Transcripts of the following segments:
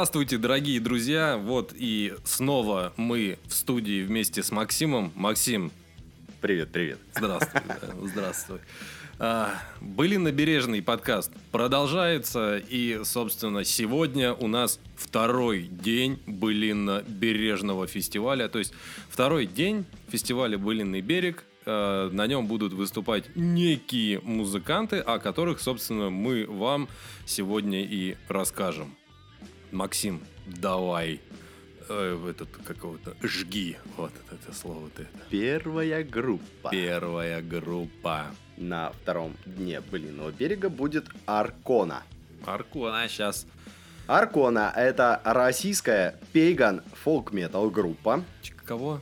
Здравствуйте, дорогие друзья! Вот и снова мы в студии вместе с Максимом. Максим, Привет, привет. здравствуй. да, Здравствуй. А, Были набережный подкаст продолжается, и, собственно, сегодня у нас второй день Былинно-бережного фестиваля, то есть второй день фестиваля Былинный берег. А, На нем будут выступать некие музыканты, о которых, собственно, мы вам сегодня и расскажем. Максим, давай э, этот какого-то жги, вот это слово ты. Первая группа Первая группа. на втором дне Былиного берега будет Аркона. Аркона сейчас. Аркона — это российская пейган фолк-метал группа. Кого?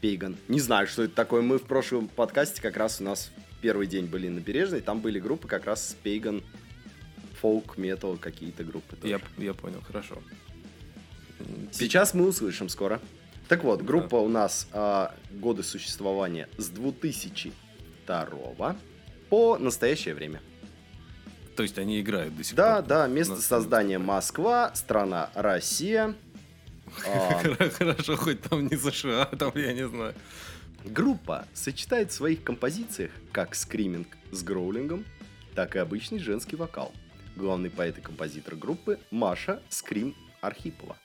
Пейган. Не знаю, что это такое. Мы в прошлом подкасте как раз у нас первый день были на Бережной. Там были группы как раз с пейган фолк-метал какие-то группы. тоже. Я, я понял, хорошо. Сейчас мы услышим скоро. Так вот, группа у нас а, годы существования с 2002 по настоящее время. То есть они играют до сих Да, пор? да, место На- создания Москва, страна Россия. Хорошо, хоть там не США, там я не знаю. группа сочетает в своих композициях как скриминг с гроулингом, так и обычный женский вокал. Главный поэт и композитор группы Маша Скрим Архипова.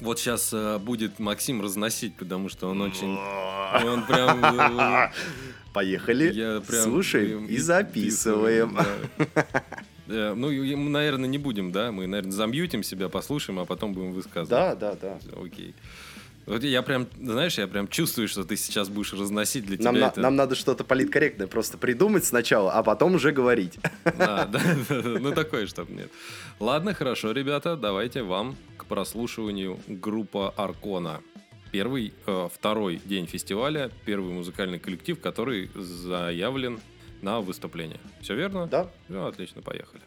Вот сейчас будет Максим разносить, потому что он очень... Он прям... э, Поехали, Я прям... слушаем и записываем. да. Э, Ну, мы, наверное, не будем, да? Мы, наверное, замьютим себя, послушаем, а потом будем высказывать. Да, да, да. Окей. Вот я прям, знаешь, я прям чувствую, что ты сейчас будешь разносить для Нам, тебя на- это. нам надо что-то политкорректное просто придумать сначала, а потом уже говорить. А, да, да, да, ну такое, чтобы нет. Ладно, хорошо, ребята, давайте вам к прослушиванию группа Аркона. Первый, э, второй день фестиваля, первый музыкальный коллектив, который заявлен на выступление. Все верно? Да? Ну, отлично, поехали.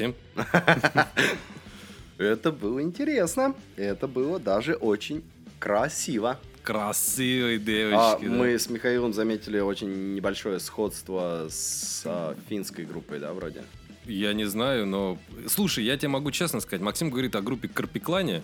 Максим? Это было интересно. Это было даже очень красиво. Красивые А девочки. да. мы с Михаилом заметили очень небольшое сходство с а, финской группой, да, вроде? Я не знаю, но... Слушай, я тебе могу честно сказать. Максим говорит о группе Карпиклане.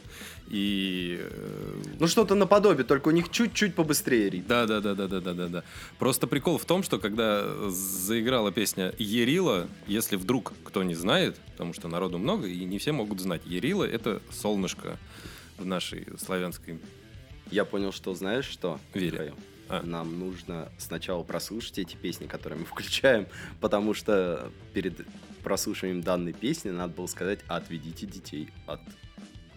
И... э, Ну, что-то наподобие, только у них чуть-чуть побыстрее ритм. Да, да, да, да, да, да, да, да. Просто прикол в том, что когда заиграла песня Ерила, если вдруг кто не знает, потому что народу много и не все могут знать, Ерила это солнышко в нашей славянской. Я понял, что знаешь что. Михаил? А. Нам нужно сначала прослушать эти песни, которые мы включаем, потому что перед прослушиванием данной песни надо было сказать «отведите детей от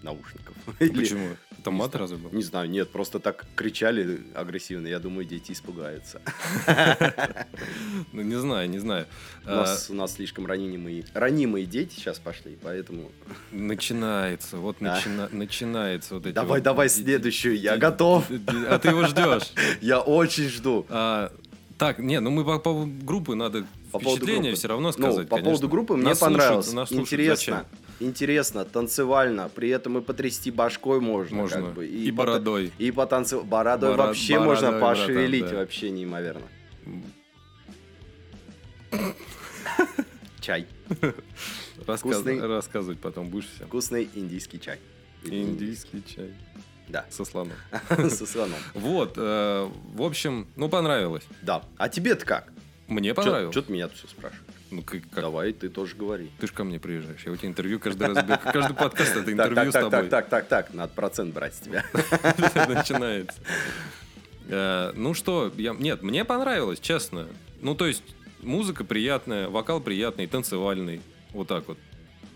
наушников». Почему? Не мат разве был? Не знаю, нет, просто так кричали агрессивно. Я думаю, дети испугаются. Ну, не знаю, не знаю. У А, нас, у нас слишком ранимые, ранимые дети сейчас пошли, поэтому... начинается, вот начина- начинается вот эти Давай, давай следующую, я готов. А ты его ждешь. Я очень жду. Так, не, ну мы по поводу группы надо По впечатление все равно Ну, сказать, по конечно. поводу группы мне Нас слушают- понравилось. нас слушают Интересно. Интересно, танцевально, при этом и потрясти башкой можно. Можно. как бы, И пота- бородой. И потанцевать. Бородой Бора- вообще можно бородой, братан, пошевелить, да. вообще неимоверно. Чай. Рассказывать потом будешь всем. Вкусный индийский чай. Индийский чай Да, со слоном. со слоном. Вот, э, в общем, ну понравилось. Да. А тебе-то как? Мне понравилось. Что ты меня тут все спрашиваешь? Ну, как, как- Давай, ты тоже говори. Ты же ко мне приезжаешь. Я у тебя интервью каждый раз беру. Каждый подкаст это интервью с тобой. так, так, так, так, надо процент брать с тебя. Начинается. Э, Ну что, нет, мне понравилось, честно. Ну, то есть, музыка приятная, вокал приятный, танцевальный. Вот так вот.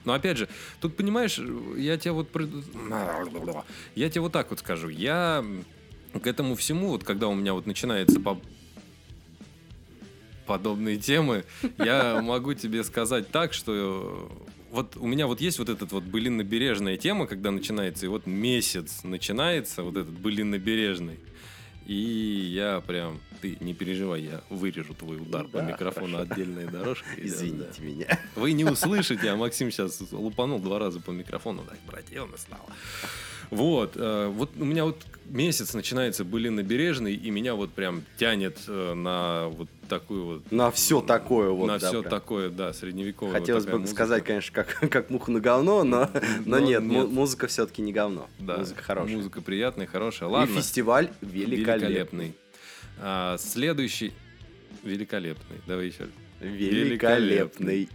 Но опять же, тут понимаешь, я тебе вот... Я тебе вот так вот скажу. Я к этому всему, вот когда у меня вот начинается по- подобные темы, я могу тебе сказать так, что вот у меня вот есть вот этот вот былинно-бережная тема, когда начинается, и вот месяц начинается вот этот былинно-бережный. И я прям, ты не переживай, я вырежу твой удар Ну по да, микрофону хорошо. отдельной дорожкой. Да, Извините да. меня. Вы не услышите, а Максим сейчас лупанул два раза по микрофону, так противно стало. Вот, э, вот у меня вот месяц начинается были набережный, и меня вот прям тянет э, на вот такую вот... На все такое вот. на да, все прям. такое, да, средневековое. вот Хотелось такая бы музыка. сказать, конечно, как, как муха на говно, но, но Но нет, нет. музыка все-таки не говно. Да, Музыка хорошая. Музыка приятная, хорошая. И Ладно, фестиваль великолепный. великолепный. А, следующий... Великолепный. Давай еще. раз. Великолепный.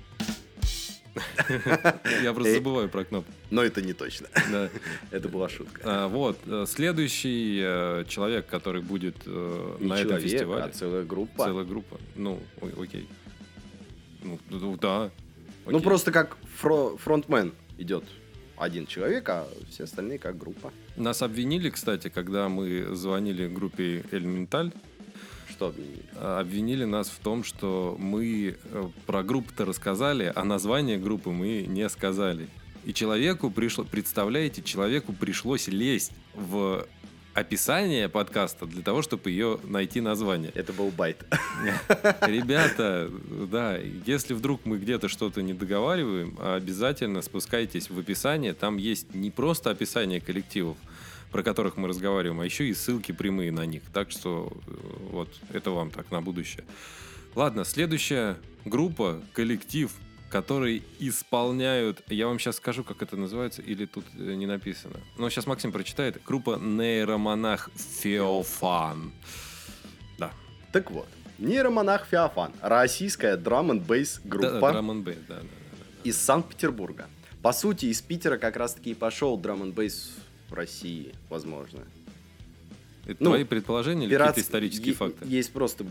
Я просто Э. забываю про кнопку. Но это не точно. Это была шутка. А, вот, э, следующий э, человек, который будет на этом человек, фестивале. а целая группа. Целая группа. Ну, окей. Ну, ну, да. Ну, просто как фро- фронтмен идет один человек, а все остальные как группа. Нас обвинили, кстати, когда мы звонили группе Элементаль, Что обвинили? а, обвинили нас в том, что мы э, про группу-то рассказали, а название группы мы не сказали. И человеку пришло, представляете, человеку пришлось лезть в описание подкаста для того, чтобы ее найти название. Это был байт. Ребята, да, если вдруг мы где-то что-то не договариваем, обязательно спускайтесь в описание. Там есть не просто описание коллективов, про которых мы разговариваем, а еще и ссылки прямые на них. Так что э, вот это вам так на будущее. Ладно, следующая группа, коллектив, который исполняют... Я вам сейчас скажу, как это называется, или тут э, не написано. Но сейчас Максим прочитает. Группа Нейромонах Феофан. Да. Так вот, нейромонах Феофан, российская драм н бейс Да, группа Drum and Bass, да, да, да. из Санкт-Петербурга. По сути, из Питера как раз-таки и пошел драм н бейс в России, возможно. Это Ну, твои предположения или какие-то исторические е- факты? Есть просто,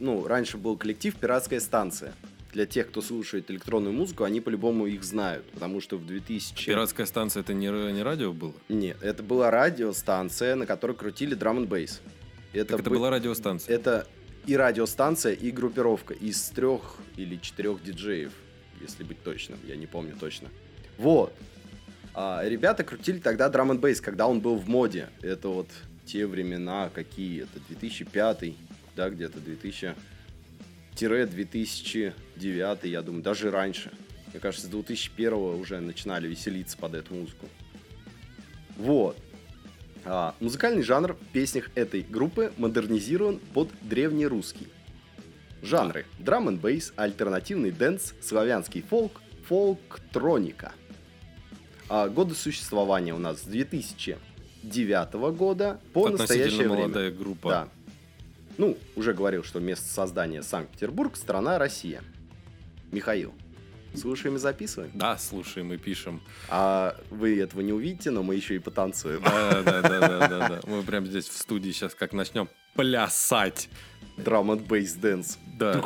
ну, раньше был коллектив «Пиратская станция». Для тех, кто слушает электронную музыку, они по-любому их знают, потому что в 2000... Пиратская станция это не, не радио было? Нет, это была радиостанция, на которой крутили драм н бейс. Это, так это бы- была радиостанция. это и радиостанция, и группировка из трех или четырех диджеев, если быть точным, я не помню точно. Вот. А, ребята крутили тогда драм н бейс, когда он был в моде. Это вот те времена, какие это, 2005, да, где-то 2000 2009, я думаю, даже раньше. Мне кажется, с 2001 уже начинали веселиться под эту музыку. Вот. А, музыкальный жанр в песнях этой группы модернизирован под древнерусский. Жанры. Драм н бейс, альтернативный dance, славянский фолк, фолктроника. А, годы существования у нас с 2009 года по настоящее время. молодая группа. Да. Ну, уже говорил, что место создания Санкт-Петербург, страна Россия. Михаил, слушаем и записываем. Да, слушаем и пишем. А вы этого не увидите, но мы еще и потанцуем. Да, да, да, да, да, да. Мы прямо здесь в студии сейчас как начнем плясать. Drum and bass dance. Да.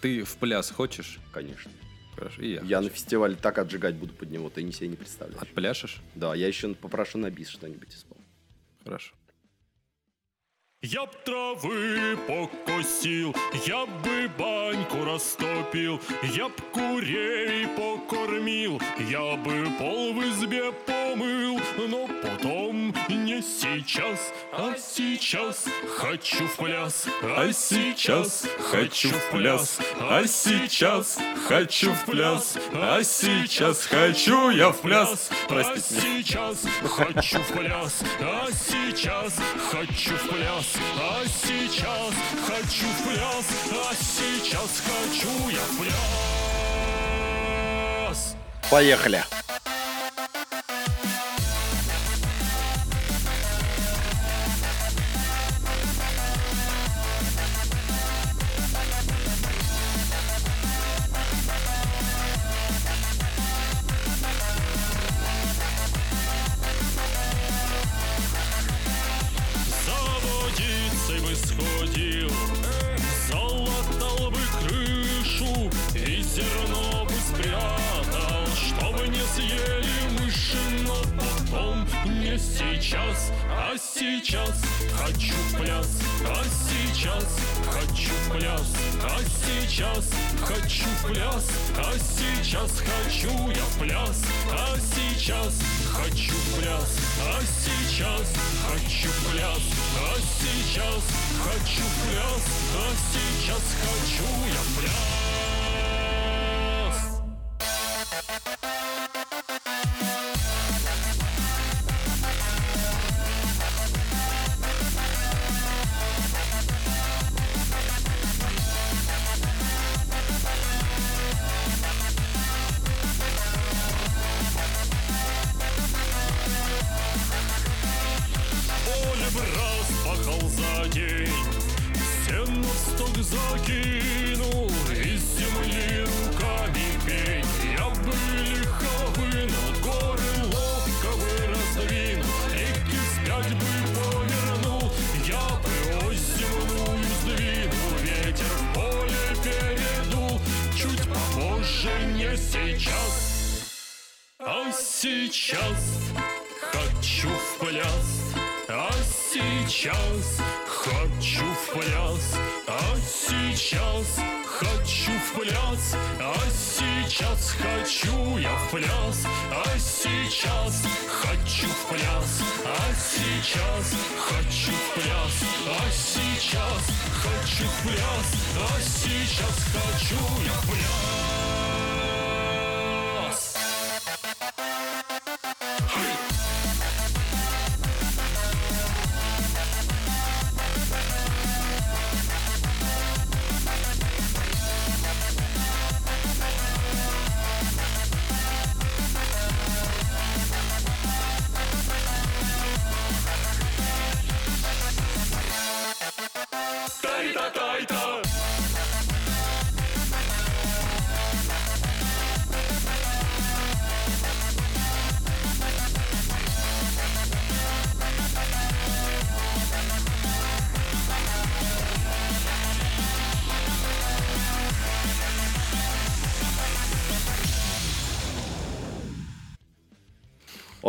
Ты в пляс хочешь? Конечно. Хорошо, и я. Я на фестивале так отжигать буду под него, ты не себе не представляешь. Отпляшешь? Да, я еще попрошу на бис что-нибудь исполнить. Хорошо. Я б травы покосил, я бы баньку растопил, я б курей покормил, я бы пол в избе помыл, но потом не сейчас, а сейчас хочу в пляс, а сейчас хочу в пляс, а сейчас хочу в пляс, а сейчас хочу я в пляс, а сейчас хочу в пляс, а сейчас хочу в пляс, а сейчас хочу в пляс, а сейчас хочу я в пляс. Поехали! Сходил, залатал бы крышу и зерно бы спрятал, чтобы не съели мыши, но потом не сейчас, а сейчас хочу пляс, а сейчас хочу пляс, а сейчас хочу пляс, а сейчас хочу я пляс, а сейчас хочу пляс, а сейчас хочу пляс, а сейчас хочу пляс, а сейчас хочу я пляс. В пляс, а сейчас хочу я пляс.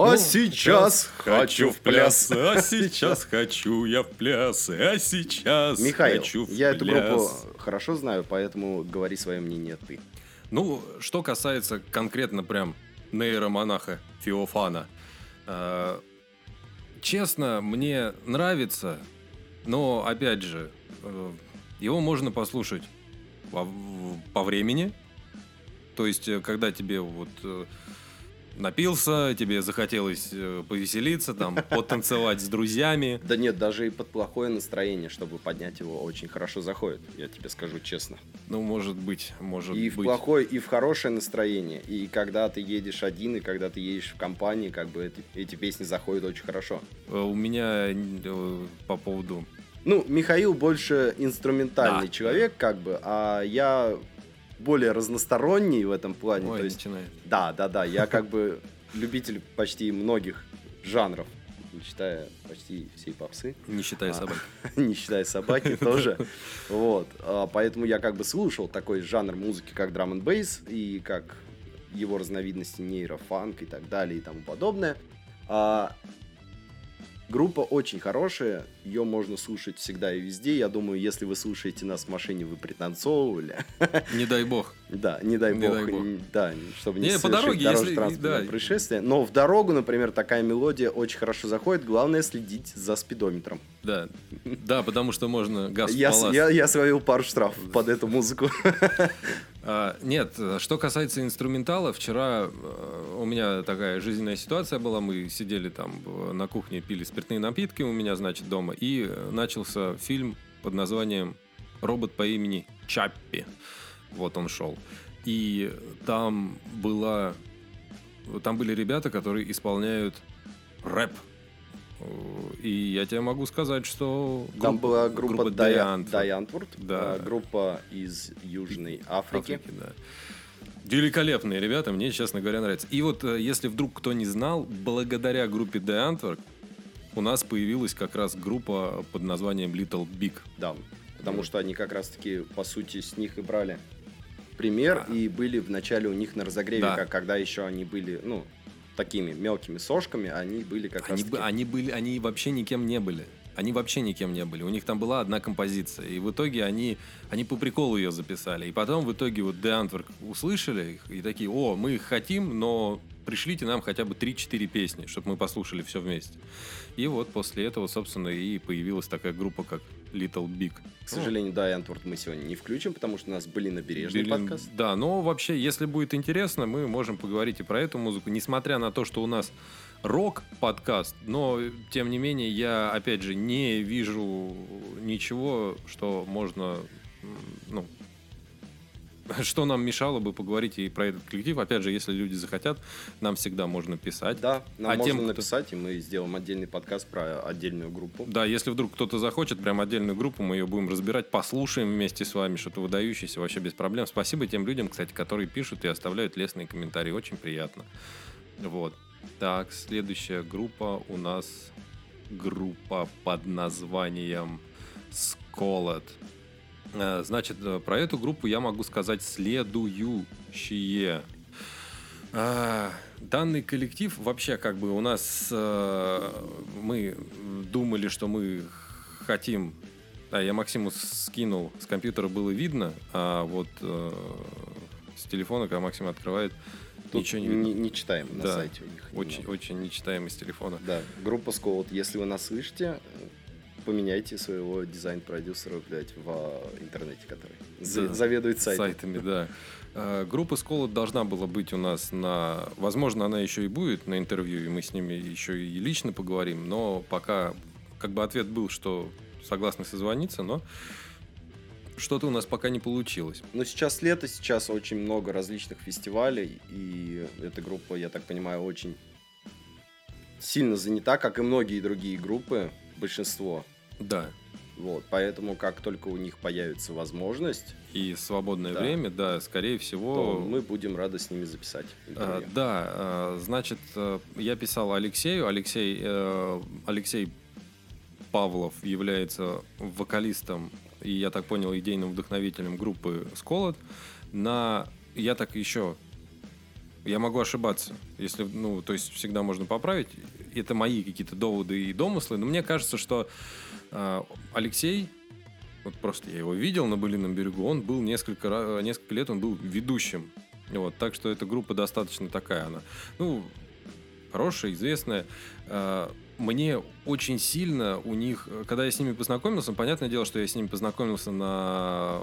А сейчас хочу в пляс. А сейчас хочу я в пляс. А сейчас Михаил, хочу в я эту группу хорошо знаю, поэтому говори свое мнение ты. Ну, что касается конкретно прям нейромонаха Феофана. э, честно, мне нравится, но, опять же, э, его можно послушать по, по времени. То есть, э, когда тебе вот э, напился, тебе захотелось э, повеселиться, там, потанцевать с друзьями. Да нет, даже и под плохое настроение, чтобы поднять его, очень хорошо заходит, я тебе скажу честно. Ну, может быть, может и в быть. плохое, и в хорошее настроение. И когда ты едешь один, и когда ты едешь в компании, как бы эти, эти песни заходят очень хорошо. Э, У меня э, по поводу... Ну, Михаил больше инструментальный Да. человек, как бы, а я более разносторонний в этом плане. Ой, то есть, да, да, да, я как бы любитель почти многих жанров, не считая почти всей попсы. Не считая А, собак. не считая собаки тоже. Вот. А, Поэтому я как бы слушал такой жанр музыки, как драм н бейс и как его разновидности нейрофанк и так далее и тому подобное. Группа очень хорошая, ее можно слушать всегда и везде. Я думаю, если вы слушаете нас в машине, вы пританцовывали. Не дай бог. Да, не дай Не бог, дай бог. н- да, чтобы не, Не, по дороге, если- дорожно-транспортное да. происшествие. Но в дорогу, например, такая мелодия очень хорошо заходит. Главное следить за спидометром. Да. Да, потому что можно газ Я, я, я словил пару штрафов под эту музыку. А, нет, что касается инструментала, вчера э, у меня такая жизненная ситуация была. Мы сидели там э, на кухне, пили спиртные напитки у меня, значит, дома. И э, начался фильм под названием «Робот по имени Чаппи». Вот он шел. И там была... Там были ребята, которые исполняют рэп. И я тебе могу сказать, что... Там группа- была группа группа Дай Diantwoord. Дайантворд, Да. группа из Южной Африки. Африки, да. Великолепные ребята, мне, честно говоря, нравится. И вот, э, если вдруг кто не знал, благодаря группе The Antwerp у нас появилась как раз группа под названием Little Big. Да, потому что они как раз-таки, по сути, с них и брали пример, Да. и были в начале у них на разогреве, Да. как, когда еще они были, ну, такими мелкими сошками, они были как Они, раз бы- они были, они вообще никем не были. Они вообще никем не были. У них там была одна композиция. И в итоге они, они по приколу ее записали. И потом в итоге вот The Antwerp услышали их и такие, о, мы их хотим, но пришлите нам хотя бы 3-4 песни, чтобы мы послушали все вместе. И вот после этого, собственно, и появилась такая группа, как Little Big. К сожалению, да, Антворд мы сегодня не включим, потому что у нас были набережный Блин, подкаст. Да, но вообще, если будет интересно, мы можем поговорить и про эту музыку, несмотря на то, что у нас рок-подкаст, но, тем не менее, я, опять же, не вижу ничего, что можно, ну, что нам мешало бы поговорить и про этот коллектив. Опять же, если люди захотят, нам всегда можно писать. Да, нам А можно тем, кто- написать, и мы сделаем отдельный подкаст про отдельную группу. Да, если вдруг кто-то захочет, прям отдельную группу, мы ее будем разбирать, послушаем вместе с вами, что-то выдающееся, вообще без проблем. Спасибо тем людям, кстати, которые пишут и оставляют лестные комментарии, очень приятно. Вот. Так, следующая группа у нас группа под названием Сколот. Э, Значит, э, про эту группу я могу сказать следующее. А, Данный коллектив вообще как бы у нас э, мы думали, что мы хотим. Да, я Максиму скинул, с компьютера было видно, а вот с телефона, когда Максим открывает, Тут ничего не не, видно. не читаем на Да, сайте у них. Очень, немного. очень нечитаемый с телефона. Да, группа Сколот. Если вы нас слышите, поменяйте своего дизайн-продюсера, блядь, в а, интернете, который Да. заведует сайтом. Сайтами, да. Э, Группа Сколот должна была быть у нас на... Возможно, она еще и будет на интервью, и мы с ними еще и лично поговорим, но пока как бы ответ был, что согласны созвониться, но что-то у нас пока не получилось. Но сейчас лето, сейчас очень много различных фестивалей, и эта группа, я так понимаю, очень сильно занята, как и многие другие группы, большинство. Да. Вот, поэтому как только у них появится возможность, И свободное Да. время, да, скорее всего... мы будем рады с ними записать А, интервью. да, а, значит, э, я писал Алексею. Алексей, э, Алексей Павлов является вокалистом и, я так понял, идейным вдохновителем группы Сколот. На, я так еще, я могу ошибаться, если, ну, то есть всегда можно поправить. Это мои какие-то доводы и домыслы, но мне кажется, что э, Алексей вот просто я его видел на Былином берегу, он был несколько, несколько лет, он был ведущим. Вот, так что эта группа достаточно такая она. Ну, хорошая, известная. А, Мне очень сильно у них, когда я с ними познакомился, понятное дело, что я с ними познакомился на,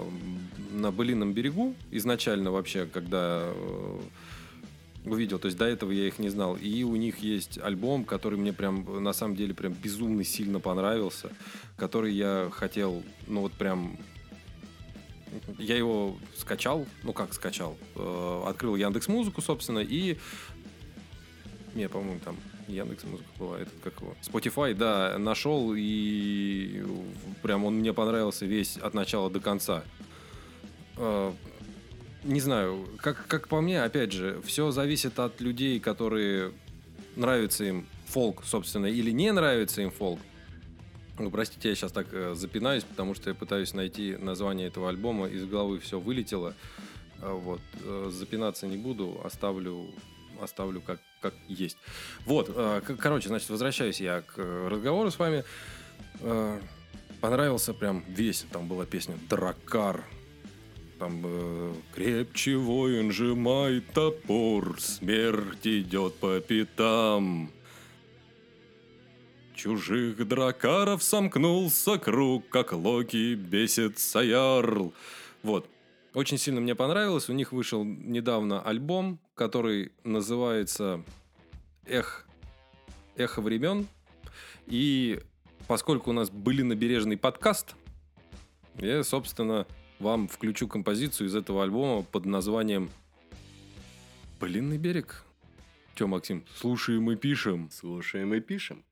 на Былином берегу изначально вообще, когда э, увидел. То есть до этого я их не знал. И у них есть альбом, который мне прям на самом деле прям безумно сильно понравился, который я хотел, ну вот прям я его скачал, ну как скачал, э, открыл Яндекс Музыку, собственно, и не, по-моему, там Яндекс Музыка была, этот как его, Spotify, да, нашел и прям он мне понравился весь от начала до конца. Не знаю, как, как по мне, опять же, все зависит от людей, которые нравится им фолк, собственно, или не нравится им фолк. Ну, простите, я сейчас так э, запинаюсь, потому что я пытаюсь найти название этого альбома, из головы все вылетело. А, Вот, э, запинаться не буду, оставлю, оставлю как, как есть. Вот, э, короче, значит, возвращаюсь я к э, разговору с вами. Э, Понравился прям весь, там была песня «Дракар», там э, крепче воин сжимает топор, смерть идет по пятам. Чужих дракаров сомкнулся круг, как Локи бесится ярл. Вот. Очень сильно мне понравилось. У них вышел недавно альбом, который называется «Эх, «Эхо времен». И поскольку у нас были набережный подкаст, я, собственно, вам включу композицию из этого альбома под названием «Былинный берег». Че, Максим, слушаем и пишем. Слушаем и пишем.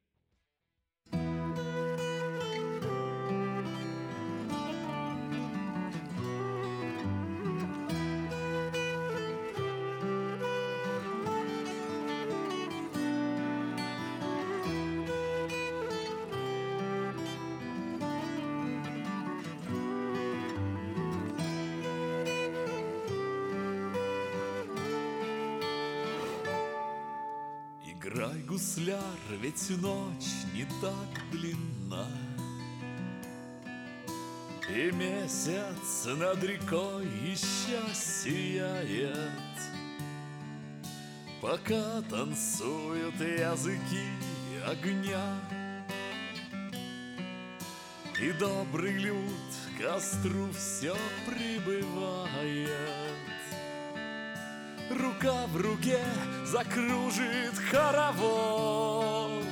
Играй, гусляр, ведь ночь не так длинна. И месяц над рекой еще сияет. Пока танцуют языки огня. И добрый люд к костру все прибывает Рука в руке закружит хоровод.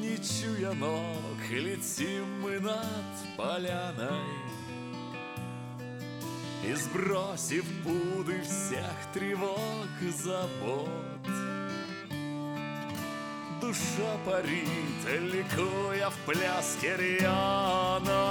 Не чуя ног, летим мы над поляной. И сбросив пуды всех тревог и забот. Душа парит, ликуя в пляске рьяной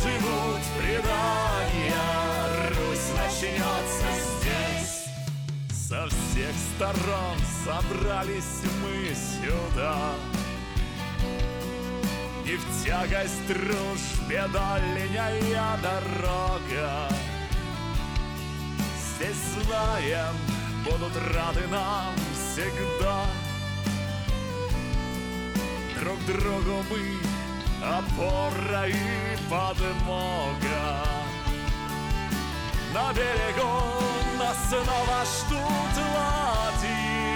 Оживут предания, Русь начнется здесь. Со всех сторон собрались мы сюда. И в тягость дружбе дальняя дорога. Здесь знаем, будут рады нам всегда. Друг другу мы опора и подмога. На берегу нас снова ждут ладьи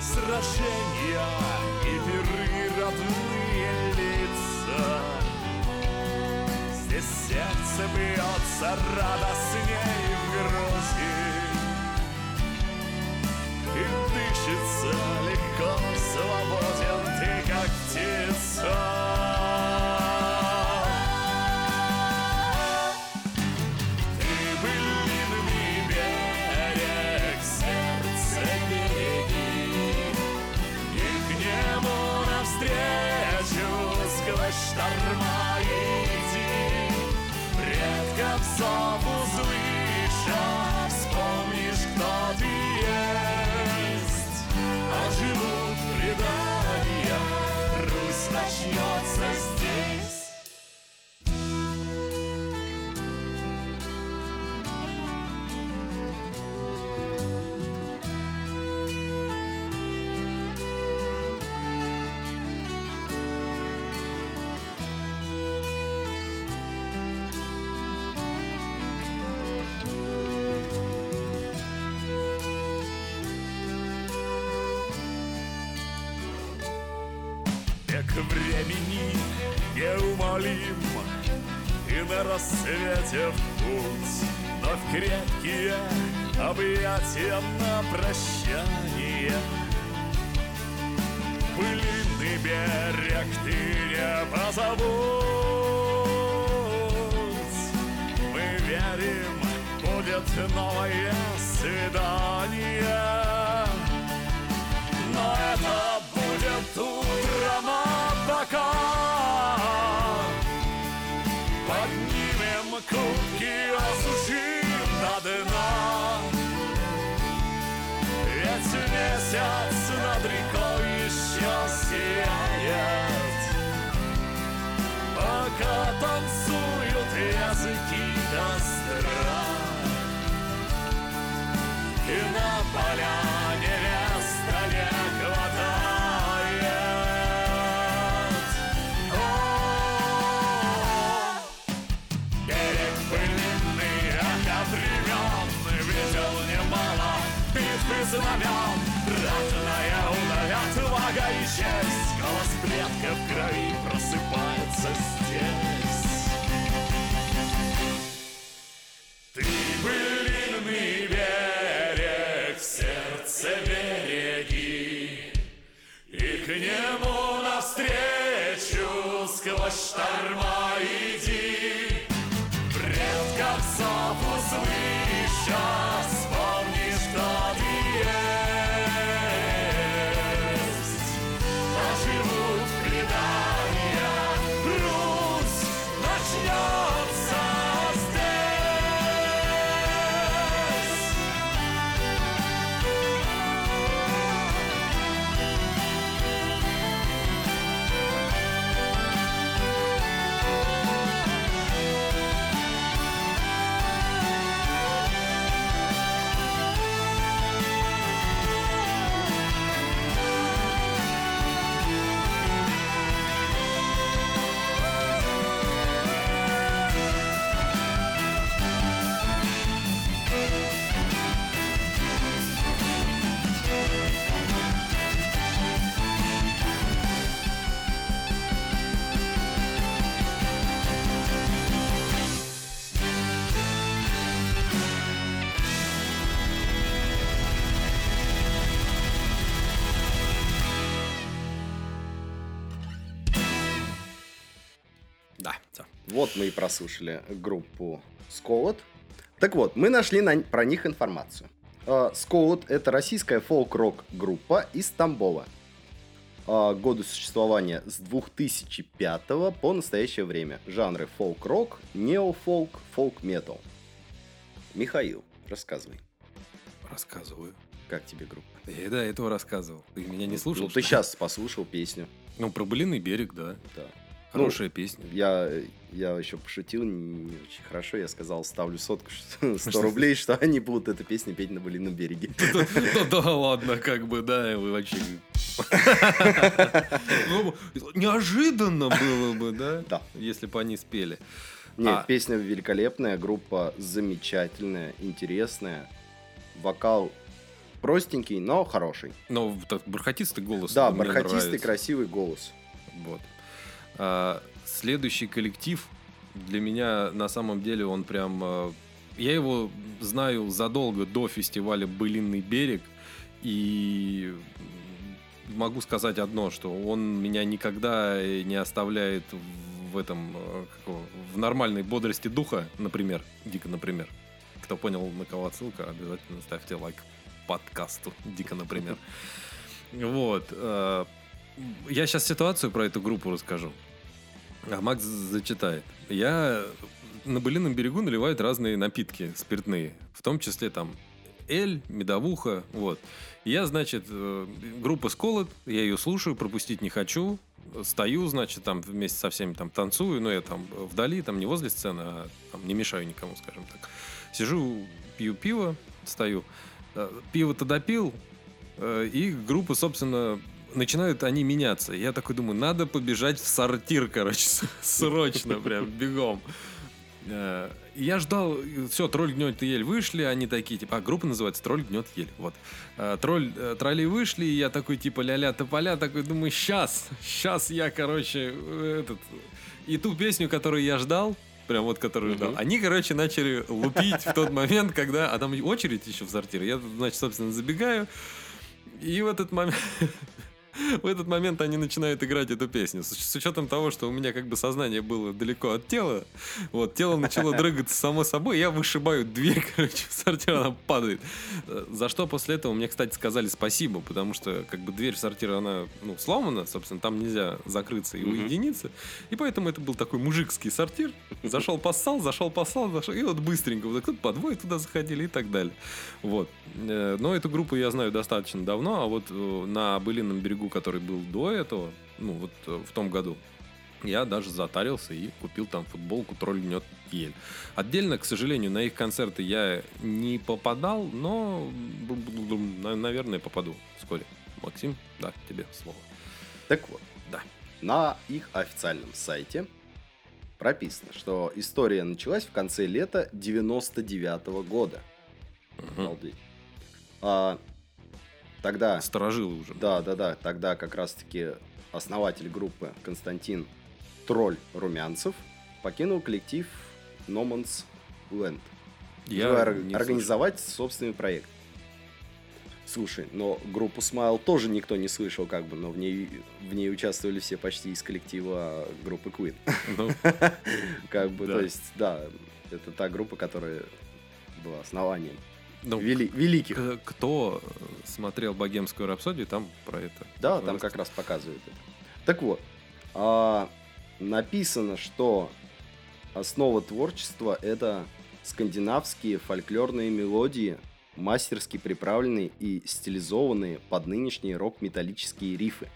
Сражения и миры родные лица. Здесь сердце бьется радостней в груди И дышится легко, свободен ты, как птица времени неумолим И на рассвете в путь Но в крепкие объятия на прощание. Пыльный берег ты не позабудь. Мы верим, будет новое свидание месяц над рекой еще сияет. Пока танцуют языки костра И на поляне места не хватает. О, Берег пыльный, от времен Видел немало битв и знамен Удаль, отвага и честь. Голос предков в крови просыпается здесь. Ты пыльный берег, в сердце береги. И к нему навстречу сквозь шторма иди. Предков зов услышь, Вот мы и прослушали группу Сколот. Так вот, мы нашли на- про них информацию. Сколот — это российская фолк-рок группа из Тамбова. Э, Годы существования с 2005 по настоящее время. Жанры фолк-рок, неофолк, фолк-метал. Михаил, рассказывай, Рассказываю. как тебе группа? Я и до этого рассказывал. Ты меня не слушал? Ну, ты сейчас послушал песню. Ну, про Былиный берег, да. Да. Хорошая песня. Я, я еще пошутил не очень хорошо. Я сказал, ставлю сотку, что- 100 рублей, что они будут эту песню петь на Былином береге. Да, да ладно, как бы, да, вы вообще... Ну, Неожиданно было бы, да? Да. Если бы они спели. Нет, А. песня великолепная, группа замечательная, интересная. Вокал простенький, но хороший. Но бархатистый голос. Да, бархатистый, красивый голос. Вот. А, следующий коллектив для меня на самом деле он прям... а, Я его знаю задолго до фестиваля «Былинный берег». И могу сказать одно, что он меня никогда не оставляет в этом, его, в нормальной бодрости духа, например, дико, например. Кто понял, на кого отсылка, обязательно ставьте лайк подкасту, дико, например. Вот. Я сейчас ситуацию про эту группу расскажу. А Макс зачитает. Я на Былином берегу наливают разные напитки спиртные. В том числе там эль, медовуха, вот. Я, значит, э, группа Сколот, я ее слушаю, пропустить не хочу. Стою, значит, там вместе со всеми там танцую, но я там вдали, там не возле сцены, а там не мешаю никому, скажем так. Сижу, пью пиво, стою. Э, Пиво-то допил, э, и группа, собственно, начинают они меняться. Я такой думаю, надо побежать в сортир, короче, срочно, прям бегом. Э, Я ждал, все, тролль гнет ель вышли, они такие, типа, а группа называется Тролль гнет ель, вот. Э, Тролль, э, тролли вышли, и я такой, типа, ля-ля тополя, такой, думаю, сейчас, сейчас я, короче, этот... И ту песню, которую я ждал, прям вот, которую ждал, они, короче, начали лупить в тот момент, когда... А там очередь еще в сортире, я, значит, собственно, забегаю, и в этот момент... В этот момент они начинают играть эту песню. С, с учетом того, что у меня как бы сознание было далеко от тела, вот, тело начало дрыгаться само собой, я вышибаю дверь, короче, в сортир, она падает. Э, За что после этого мне, кстати, сказали спасибо, потому что как бы дверь в сортир, она, ну, сломана, собственно, там нельзя закрыться и уединиться. И поэтому это был такой мужикский сортир. Зашел, поссал, зашел, поссал, зашел, и вот быстренько, вот кто-то по двое туда заходили и так далее. Вот. Э, Но эту группу я знаю достаточно давно, а вот э, на Былином берегу, который был до этого, ну вот э, в том году, я даже затарился и купил там футболку «Тролль гнет ель». Отдельно, к сожалению, на их концерты я не попадал, но, наверное, попаду вскоре. Максим, да, тебе слово. Так вот, Да. на их официальном сайте прописано, что история началась в конце лета 99 года. Мгм. Обалдеть. А, тогда, Сторожилы уже. да, да, да, тогда как раз-таки основатель группы Константин Тролль Румянцев покинул коллектив No Man's Land. Я организовать собственный проект. Слушай, но группу Smile тоже никто не слышал, как бы, но в ней, в ней участвовали все почти из коллектива группы Queen. Ну, Как бы, Да. то есть, да, это та группа, которая была основанием ну, вели- великих. кто смотрел «Богемскую рапсодию», там про это. Да, там как раз показывают это. Так вот, а, написано, что основа творчества это скандинавские фольклорные мелодии, мастерски приправленные и стилизованные под нынешние рок-металлические рифы.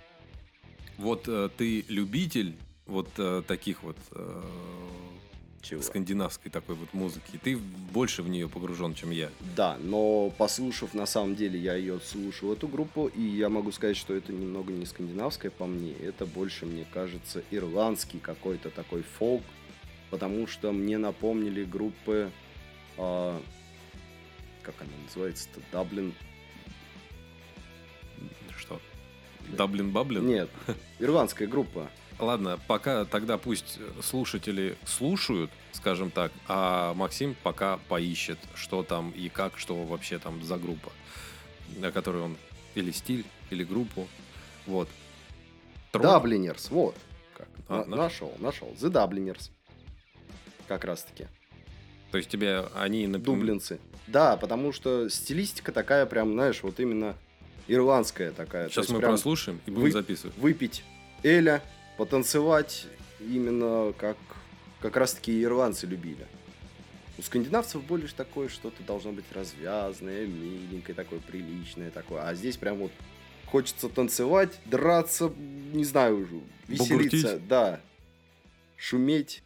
Вот э, ты любитель вот э, таких вот э, Чего? скандинавской такой вот музыки. Ты больше в нее погружен, чем я. Да, но послушав, на самом деле, я ее слушал, эту группу, и я могу сказать, что это немного не скандинавская по мне, это больше, мне кажется, ирландский какой-то такой фолк, потому что мне напомнили группы, а, как она называется-то, Dublin, Что? Даблин-баблин? нет, ирландская группа, Ладно, пока тогда пусть слушатели слушают, скажем так, а Максим пока поищет, что там и как, что вообще там за группа, на которую он или стиль, или группу. Вот. Тролль? Dubliners, вот, как, А, На- наш- нашел, нашел, The Dubliners, как раз-таки. То есть тебе они напоминают... Дублинцы. Да, потому что стилистика такая прям, знаешь, вот именно ирландская такая. Сейчас мы прослушаем и будем вы- записывать. Выпить Эля, потанцевать именно как, как раз-таки ирландцы любили. У скандинавцев больше такое что-то должно быть развязное, миленькое, такое приличное такое. А здесь прям вот хочется танцевать, драться, не знаю, уже, веселиться. Бугуртить. Да. Шуметь.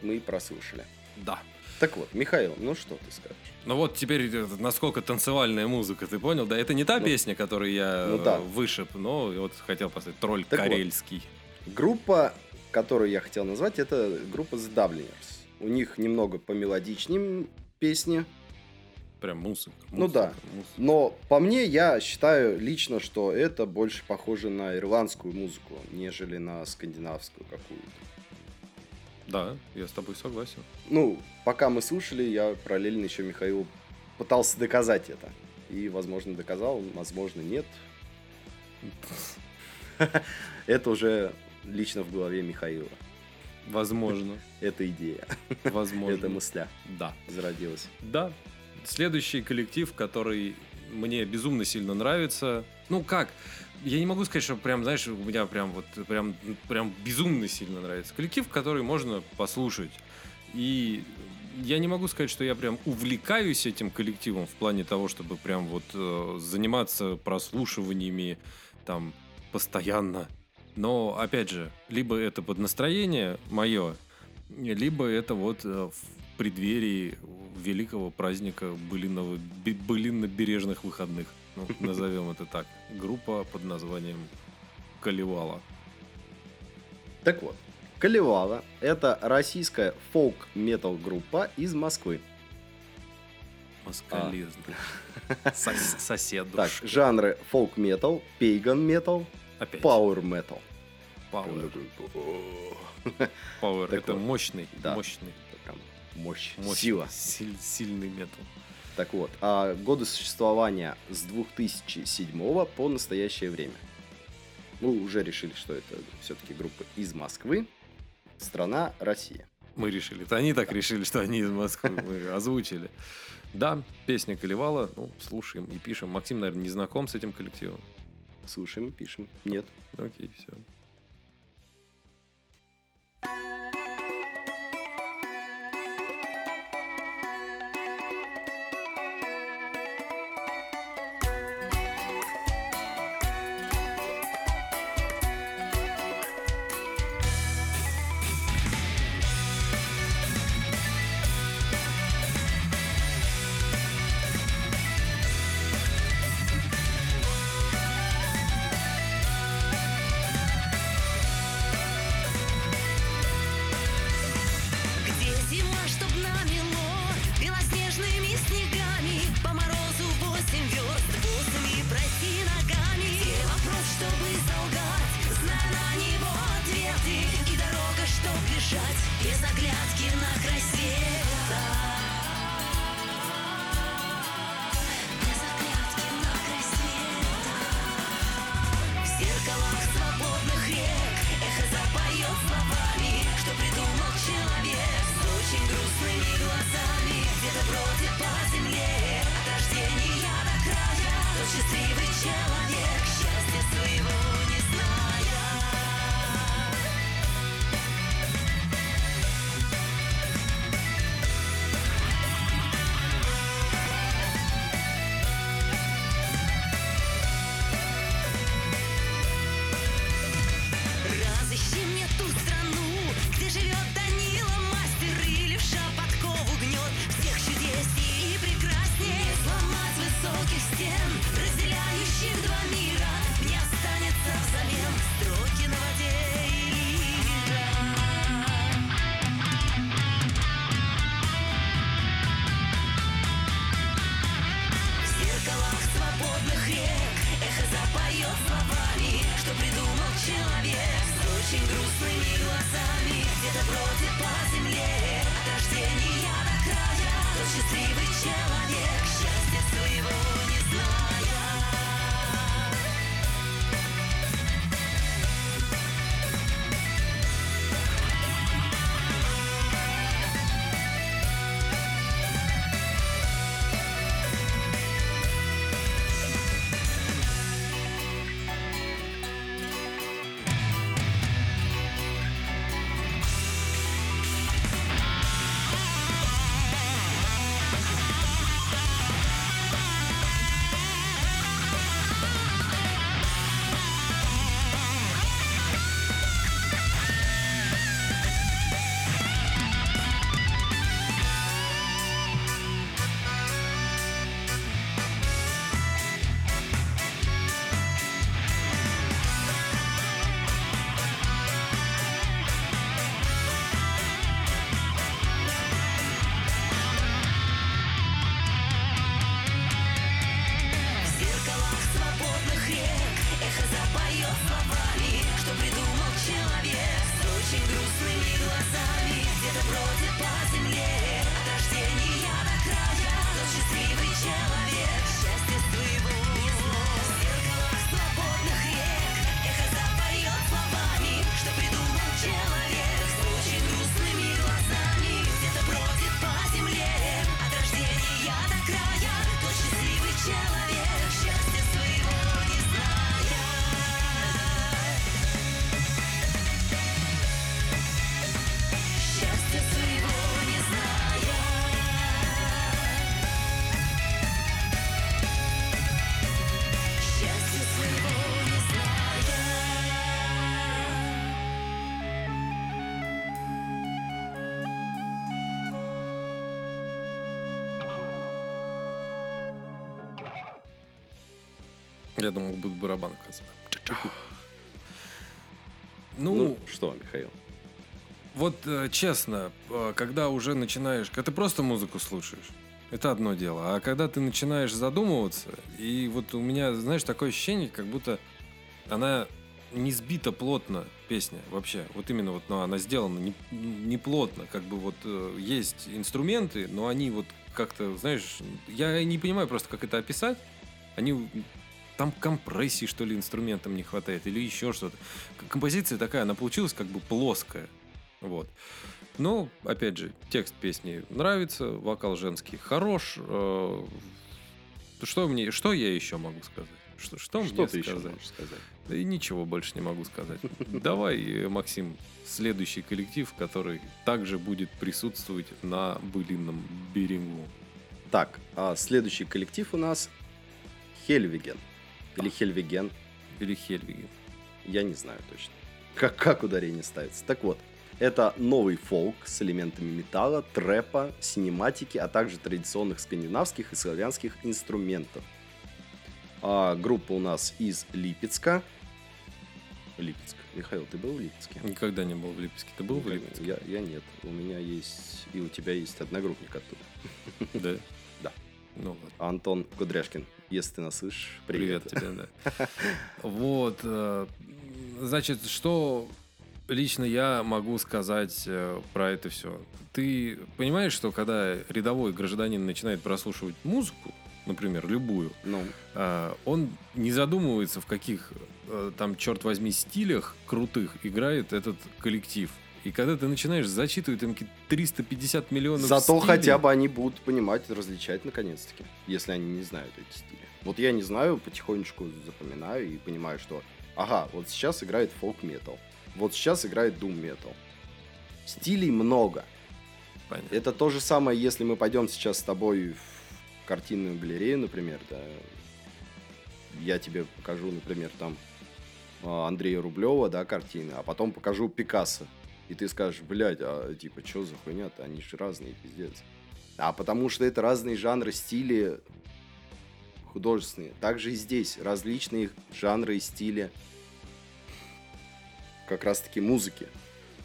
Вот мы и прослушали. да. Так вот, Михаил, ну что ты скажешь? Ну вот теперь э, насколько танцевальная музыка, ты понял? Да, это не та Ну, песня, которую я ну э, да. вышиб, но вот хотел поставить тролль Так вот. карельский. Группа, которую я хотел назвать, это группа The Dubliners. У них немного помелодичнее песни, Прям музыка. Ну музыка, да. музыка. но по мне я считаю лично, что это больше похоже на ирландскую музыку, нежели на скандинавскую какую-то. Да, я с тобой согласен. Ну, пока мы слушали, я параллельно еще Михаил пытался доказать это. И, возможно, доказал, возможно, нет. Это уже лично в голове Михаила. Возможно. Это идея, Возможно. это мысля Да. зародилась. Да. Следующий коллектив, который мне безумно сильно нравится. Ну как? Я не могу сказать, что прям, знаешь, у меня прям вот прям, прям безумно сильно нравится. Коллектив, который можно послушать. И я не могу сказать, что я прям увлекаюсь этим коллективом в плане того, чтобы прям вот э, заниматься прослушиваниями там постоянно. Но, опять же, либо это под настроение мое, либо это вот э, в преддверии великого праздника былиного, бе- былинно-бережных выходных. Ну, назовем это так. Группа под названием Калевала. Так вот, Калевала – это российская фолк-метал группа из Москвы. Москализм. Сос- Сосед Так, жанры фолк-метал, пейган-метал, пауэр-метал. Пауэр. Пауэр. Это мощный, Да. мощный, мощь, мощный, сила. силь- сильный метал. Так вот, а годы существования с 2007 по настоящее время. Мы уже решили, что это все-таки группа из Москвы, страна Россия. Мы решили. Это они так решили, что они из Москвы. Мы озвучили. Да, песня Колевала. Ну, слушаем и пишем. Максим, наверное, не знаком с этим коллективом. Слушаем, пишем. Нет. Окей, все. тот Я думал, будет барабан в конце. Ну, Ну, что, Михаил? вот э, честно, э, когда уже начинаешь, когда ты просто музыку слушаешь, это одно дело. А когда ты начинаешь задумываться, и вот у меня, знаешь, такое ощущение, как будто она не сбита плотно, песня вообще. Вот именно вот, ну, она сделана не, не плотно. Как бы вот э, есть инструменты, но они вот как-то, знаешь, я не понимаю просто, как это описать. Они там компрессии, что ли, инструментам не хватает, или еще что-то. Композиция такая, она получилась как бы плоская. Вот. Но, опять же, текст песни нравится, вокал женский хорош. э, Что мне, что я еще могу сказать? Что, что, Что мне ты еще сказать? можешь сказать? Да и ничего больше не могу сказать. Давай, э, Максим, следующий коллектив, который также будет присутствовать на былинном берегу. Так, а следующий коллектив у нас Хельвиген. Или Хельвиген. Или Хельвиги. Я не знаю точно. Как, как ударение ставится. Так вот, это новый фолк с элементами металла, трэпа, синематики, а также традиционных скандинавских и славянских инструментов. А, группа у нас из Липецка. Липецк. Михаил, ты был в Липецке? Никогда не был в Липецке. Ты был в Никогда. Липецке? Я, я нет. У меня есть... И у тебя есть одногруппник оттуда. Да? Ну ладно. Антон Кудряшкин. Если ты нас слышишь, Привет, привет. тебе, да. Вот, э, значит, что лично я могу сказать э, про это все? Ты понимаешь, что когда рядовой гражданин начинает прослушивать музыку, например, любую, Ну, а, он не задумывается, в каких э, там, черт возьми, стилях крутых играет этот коллектив. И когда ты начинаешь зачитывать им какие-то 350 миллионов Зато стилей, хотя бы они будут понимать, различать наконец-таки, если они не знают эти стили. Вот я не знаю, потихонечку запоминаю и понимаю, что ага, вот сейчас играет фолк-метал, вот сейчас играет дум-метал. Стилей много. Понятно. Это то же самое, если мы пойдем сейчас с тобой в картинную галерею, например, да, я тебе покажу, например, там а, Андрея Рублева, да, картины, а потом покажу Пикассо. И ты скажешь, блядь, а типа, что за хуйня-то? Они же разные, пиздец. А потому что это разные жанры, стили художественные. Также и здесь различные жанры и стили как раз-таки музыки.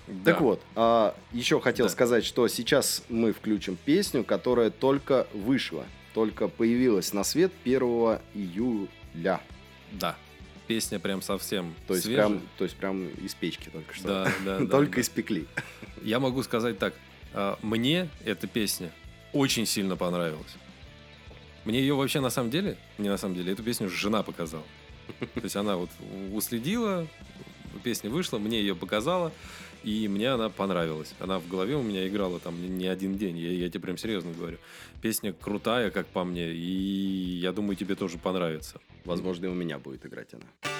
Да. Так вот, а, еще хотел Да. сказать, что сейчас мы включим песню, которая только вышла, только появилась на свет 1 июля. Да. Песня прям совсем То есть, свежая. прям, то есть прям из печки только что. Да, да, да, Только да. испекли. Я могу сказать так. а, Мне эта песня очень сильно понравилась. Мне ее вообще на самом деле, не на самом деле, эту песню жена показала. То есть она вот уследила, песня вышла, мне ее показала, и мне она понравилась. Она в голове у меня играла там не один день, я, я тебе прям серьезно говорю. Песня крутая, как по мне, и я думаю, тебе тоже понравится. Возможно, и у меня будет играть она.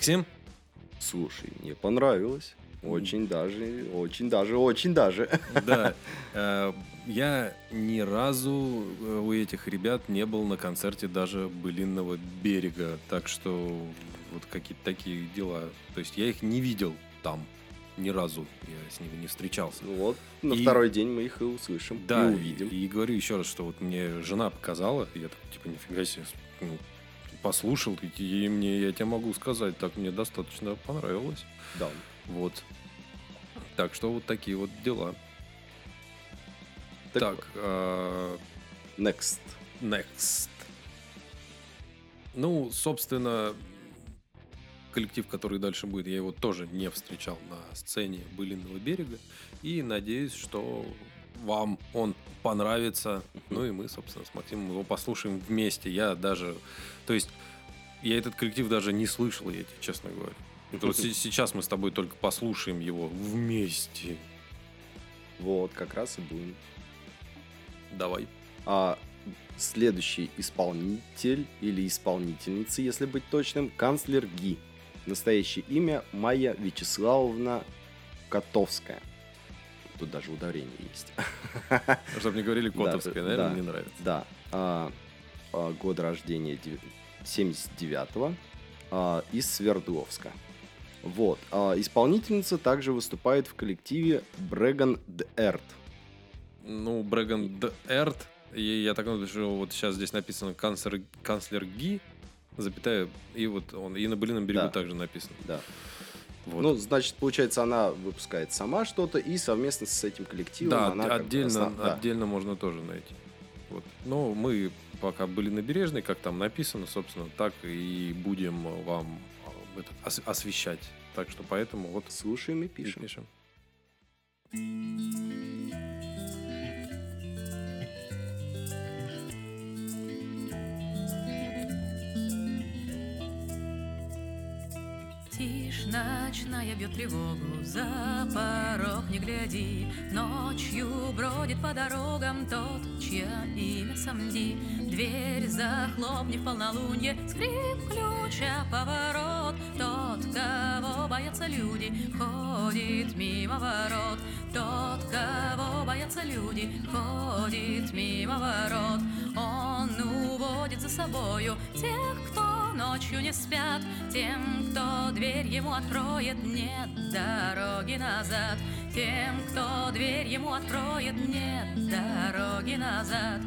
Максим? Слушай, мне понравилось. Очень даже, очень даже, очень даже. Да. Э, Я ни разу э, у этих ребят не был на концерте даже былинного берега. Так что вот какие-то такие дела. То есть я их не видел там ни разу. Я с ними не встречался. Ну Вот, на И- второй день мы их и услышим, Да, и увидим. И, и говорю еще раз, что вот мне жена показала, и я так, типа, нифига себе, ну, послушал, и, мне, я тебе могу сказать, так мне достаточно понравилось. Да. Вот. Так что вот такие вот дела. Так, Так, а, next. next. Ну, собственно, коллектив, который дальше будет, я его тоже не встречал на сцене Былинного берега. И надеюсь, что вам он понравится. Ну и мы, собственно, с Максимом его послушаем вместе. Я даже... То есть, я этот коллектив даже не слышал, я тебе честно говорю. Это вот се- сейчас мы с тобой только послушаем его вместе. Вот, как раз и будем. Давай. А следующий исполнитель или исполнительница, если быть точным, канцлер ГИ. Настоящее имя Майя Вячеславовна Котовская. Тут даже ударение есть. Чтобы не говорили Котовская, да, наверное, мне нравится. Да. А, а, год рождения дев- 79-го. а, из Свердловска. Вот. Исполнительница также выступает в коллективе Брэган Эрт. Ну, Брэган Д. Эрт, и я так думаю, что вот сейчас здесь написано канцлер, канцлер Ги, запятая, и вот он, и на Былином берегу Да. также написано. Да. Вот. Ну, значит, получается, она выпускает сама что-то и совместно с этим коллективом да, она отдельно, основ- да. отдельно можно тоже найти. Вот. Но мы пока были на Бережной, как там написано, собственно, так и будем вам а, это, ос- освещать. Так что поэтому вот Слушаем и и пишем. Тишь ночная бьет тревогу, за порог не гляди. Ночью бродит по дорогам тот, чье имя Самди. Дверь захлопни в полнолуние, скрип ключа, поворот. Тот, кого боятся люди, ходит мимо ворот. Тот, кого боятся люди, ходит мимо ворот. Он уводит за собою тех, кто ночью не спят, тем, кто дверь ему откроет, нет дороги назад. Тем, кто дверь ему откроет, нет дороги назад.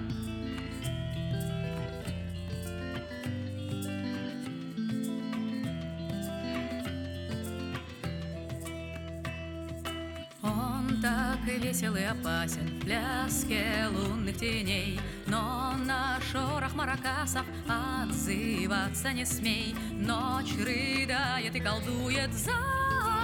Весел и опасен в пляске лунных теней, Но на шорох маракасов отзываться не смей. Ночь рыдает и колдует за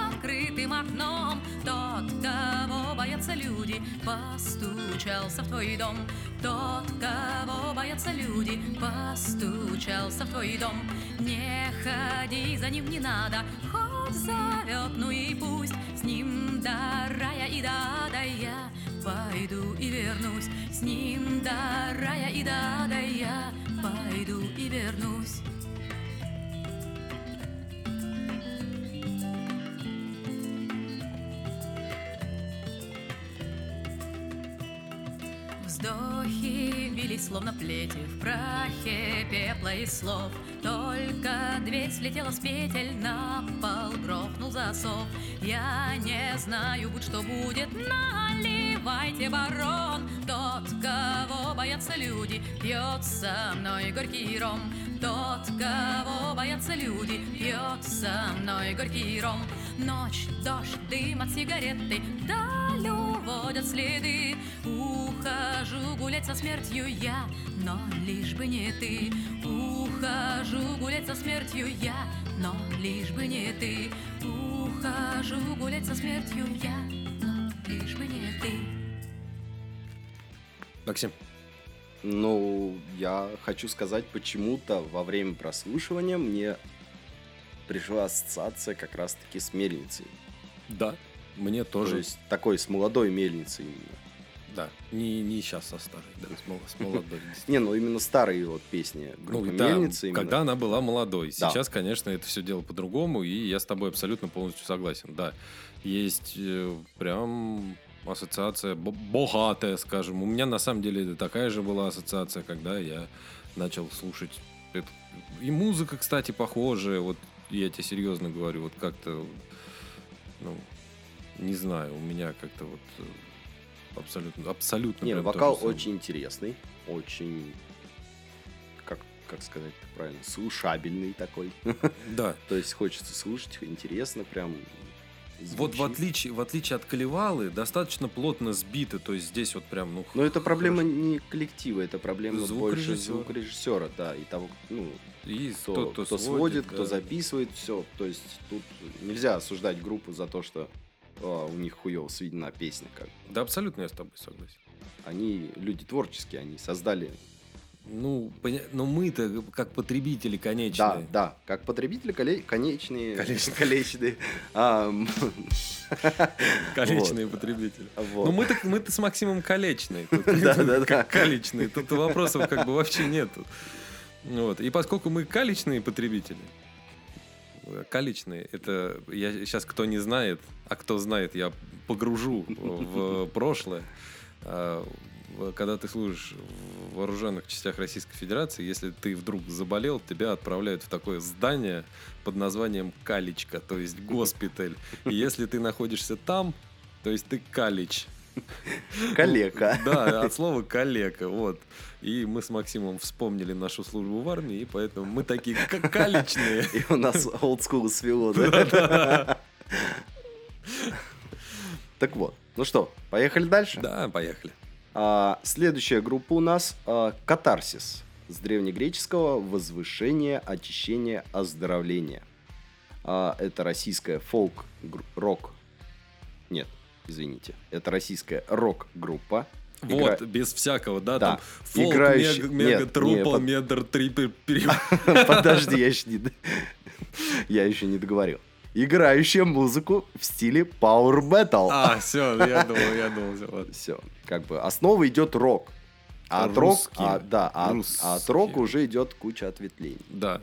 открытым окном. Тот, кого боятся люди, постучался в твой дом. Тот, кого боятся люди, постучался в твой дом. Не ходи за ним, не надо, хоть зовет, ну и пусть с ним до рая и до ада я пойду и вернусь. С ним до рая и до ада я пойду и вернусь. Вздохи бились словно плети В прахе пепла и слов. Только дверь слетела с петель На пол грохнул засов. Я не знаю, будь что будет Наливайте, барон. Тот, кого боятся люди Пьет со мной горький ром. Тот, кого боятся люди Пьет со мной горький ром. Ночь, дождь, дым от сигареты Вдаль уводят следы. Ухожу гулять со смертью я Но лишь бы не ты. Ухожу гулять со смертью я Но лишь бы не ты. Ухожу гулять со смертью я Но лишь бы не ты. Максим, Ну, я хочу сказать, почему-то во время прослушивания мне пришла ассоциация как раз-таки с мельницей. да, мне тоже. То есть такой с молодой мельницей именно. Да, не, не сейчас со старой, да, с, мол- с молодой. Не, ну именно старые вот песни Ну, группы да, мельницы. именно. когда она была молодой. Да. Сейчас, конечно, это все дело по-другому, и я с тобой абсолютно полностью согласен. Да, есть э, прям ассоциация бо- богатая, скажем. У меня на самом деле такая же была ассоциация, когда я начал слушать. это. И музыка, кстати, похожая. Вот я тебе серьезно говорю, вот как-то, ну, не знаю, у меня как-то вот э, абсолютно, абсолютно. Не, прям вокал очень интересный, очень, как, как сказать правильно, слушабельный такой. Да, То есть хочется слушать, интересно прям. Вот в звучит. отличие, в отличие от Калевалы, достаточно плотно сбито, то есть здесь вот прям, ну... Но это проблема не коллектива, это проблема больше Звукорежиссера. да, и того, ну, И кто, кто, кто сводит, да. кто записывает, все. То есть тут нельзя осуждать группу за то, что а, у них хуево сведена песня. Как. Да, абсолютно я с тобой согласен. Они люди творческие, они создали. Ну, поня- но мы-то как потребители Да, конечные. да, как потребители коле- конечные. Конечные. Конечные. А, Колечные потребители. вот. Ну, мы-то, мы-то с Максимом колечные. Да, да, да. колечные. Тут вопросов как бы вообще нету. Вот. И поскольку мы колечные потребители, Каличные, это я сейчас кто не знает, а кто знает, я погружу в прошлое. А, Когда ты служишь в вооруженных частях Российской Федерации, если ты вдруг заболел, тебя отправляют в такое здание под названием Каличка, то есть госпиталь. И если ты находишься там, то есть ты калич. Калека. Да, от слова калека, вот. И мы с Максимом вспомнили нашу службу в армии, и поэтому мы такие к- каличные. И у нас олдскул свело, да? Так вот, ну что, поехали дальше? Да, поехали. А, следующая группа у нас а, Катарсис. С древнегреческого возвышение, очищение, оздоровление. А, это российская фолк-рок. Нет, извините. Это российская рок-группа. Игра- Вот, без всякого, да, Да. там фолк, Играющий- мега, нет, мега трупл, не, под- медр, трипер, Подожди, я еще не... Я еще не договорил. Играющая музыку в стиле Power Metal. А, все, я думал, я думал, всё, ладно. Все, как бы основа идет рок. А от рок, а, да, а, от- а рока уже идет куча ответвлений. Да.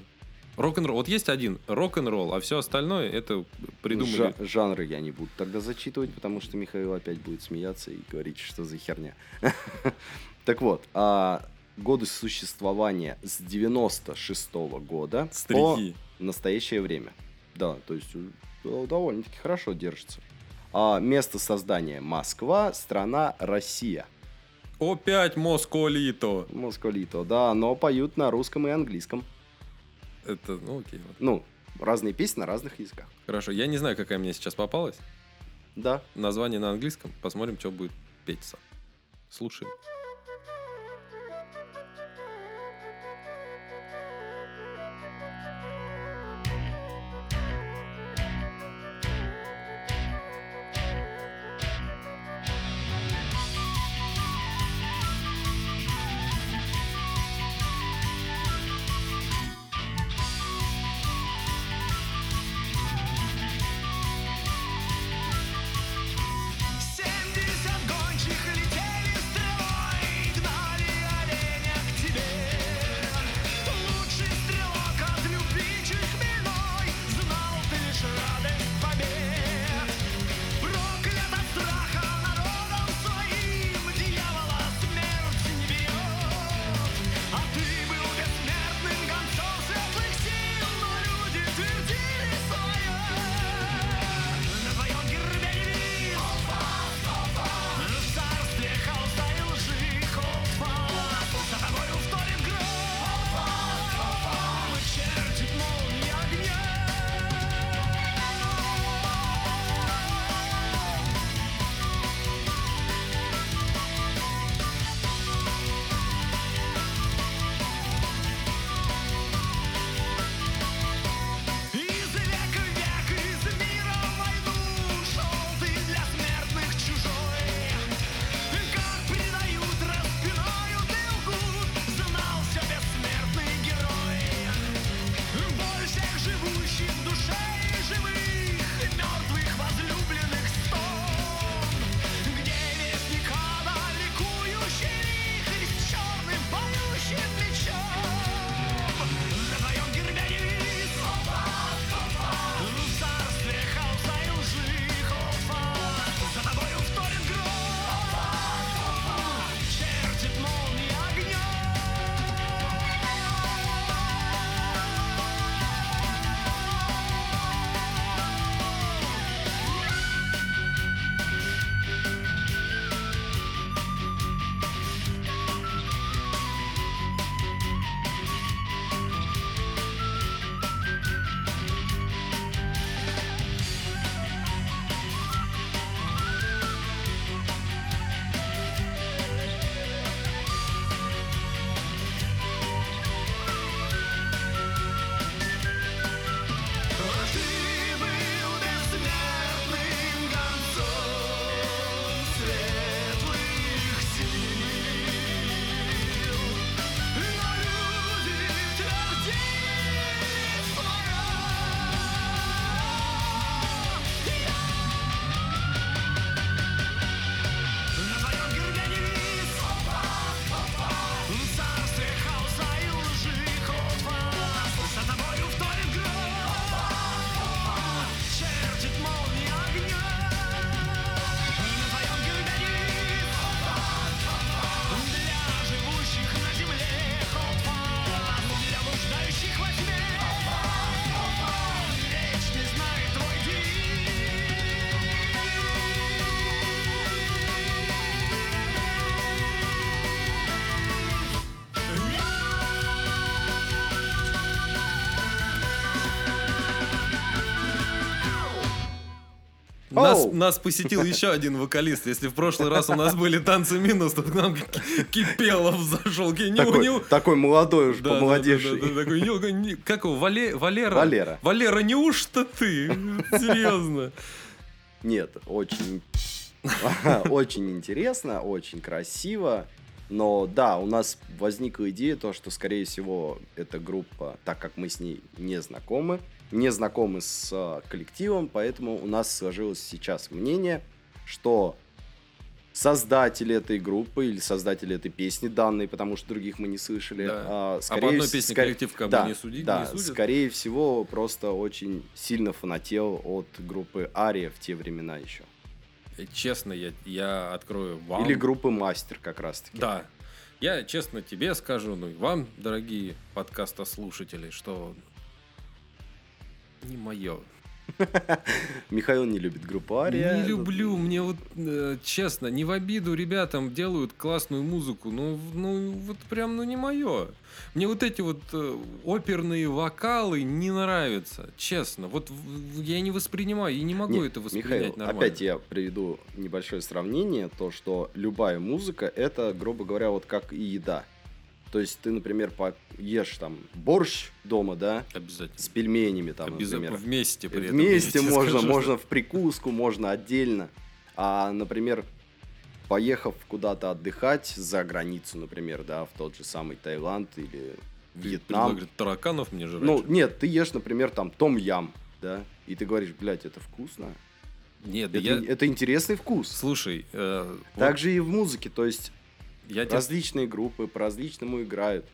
Рок-н-ролл. Вот есть один рок-н-ролл, а все остальное это придумали. Жа- жанры я не буду тогда зачитывать, потому что Михаил опять будет смеяться и говорить, что за херня. Так вот, а, годы существования с 96 года по настоящее время. Да, то есть э, довольно-таки хорошо держится. А место создания Москва, страна Россия. Опять Москолито. Москвалито, да, но поют на русском и английском. Это, ну окей. вот. Ну, разные песни на разных языках. Хорошо. Я не знаю, какая мне сейчас попалась. Да. Название на английском. Посмотрим, что будет петься. Слушаем. Семьдесят Нас, нас посетил еще один вокалист. Если в прошлый раз у нас были танцы минус, то к нам Ки- Кипелов зашел. Такой, не- такой молодой уж, Да, помолодевший. да, да, да, такой, «Не- не- Как его? Вале- Валера? Валера. Валера, неужто ты? Серьезно? Нет, очень, очень интересно, очень красиво. Но да, у нас возникла идея, то, что, скорее всего, эта группа, так как мы с ней не знакомы, не знакомы с а, коллективом, поэтому у нас сложилось сейчас мнение, что создатели этой группы или создатели этой песни данной, потому что других мы не слышали, Да. а, А скорее по одной песне ска- коллектив как бы да, не суди- да, не судят? скорее всего, просто очень сильно фанател от группы Ария в те времена еще. Э, Честно, я, я открою вам. Или группы Мастер как раз-таки. Да. Я честно тебе скажу, ну и вам, дорогие подкастослушатели, что не мое. Михаил не любит группу Ария. Не люблю, мне вот э, честно, не в обиду ребятам делают классную музыку, ну, в- ну вот прям, ну не мое. Мне вот эти вот э, оперные вокалы не нравятся, честно. Вот я не воспринимаю и не могу Нет, это воспринять Михаил, нормально. опять я приведу небольшое сравнение, то, что любая музыка, это, грубо говоря, вот как и еда. То есть ты, например, ешь там борщ дома, да, Обязательно. с пельменями там, Обязательно например. вместе при этом. Вместе можно, скажу, можно в прикуску, можно отдельно. А, например, поехав куда-то отдыхать за границу, например, да, в тот же самый Таиланд или Ты Вьетнам. предлагаешь тараканов мне жрать. Ну, нет, ты ешь, например, там том-ям, да, и ты говоришь, блядь, это вкусно. нет, Это, я... это интересный вкус. Слушай, э, вот же и в музыке, то есть я различные группы по-различному играют.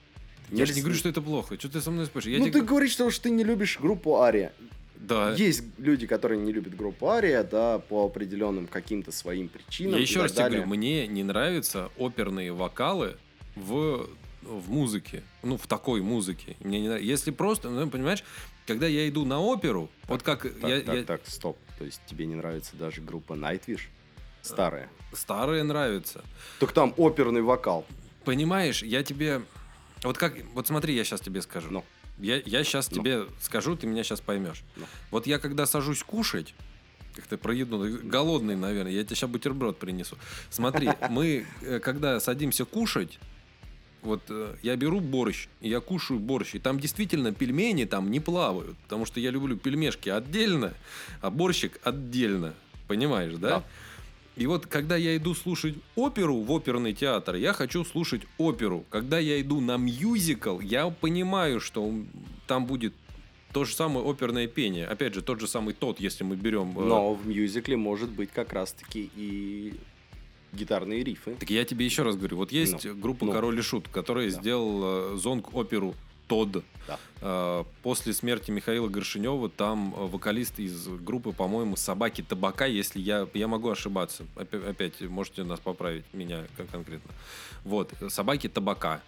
Я же не говорю, что это плохо. Что ты со мной споришь? Я Ну, тебе... ты говоришь, что уж ты не любишь группу Ария. Да. Есть люди, которые не любят группу Ария, да, по определенным каким-то своим причинам. Я еще так раз тебе говорю, мне не нравятся оперные вокалы в, в музыке. Ну, в такой музыке. Мне не нравится. Если просто, ну, понимаешь, когда я иду на оперу, вот как Так, я, так, я- так, стоп. То есть тебе не нравится даже группа Nightwish? Старая. старые нравятся. Так там оперный вокал. Понимаешь, я тебе... Вот как... Вот смотри, я сейчас тебе скажу. Ну. Я, я сейчас Ну. тебе скажу, ты меня сейчас поймешь. Ну. Вот я когда сажусь кушать, как ты про еду, голодный, наверное, я тебе сейчас бутерброд принесу. Смотри, мы, э, когда садимся кушать, вот э, я беру борщ, и я кушаю борщ, и там действительно пельмени там не плавают, потому что я люблю пельмешки отдельно, а борщик отдельно, понимаешь, да? Да. И вот когда я иду слушать оперу в оперный театр, я хочу слушать оперу. Когда я иду на мюзикл, я понимаю, что там будет то же самое оперное пение. Опять же, тот же самый тот, если мы берем... э, Но в мюзикле может быть как раз-таки и гитарные рифы. Так я тебе еще раз говорю, вот есть Ну, группа ну. Король и Шут, которая Да. сделала зонг-оперу Тодд. Да. Э, После смерти Михаила Горшинева там э, вокалист из группы, по-моему, Собаки Табака, если я, я могу ошибаться. Опя- Опять можете нас поправить, меня кон- конкретно. Вот, Собаки Табака,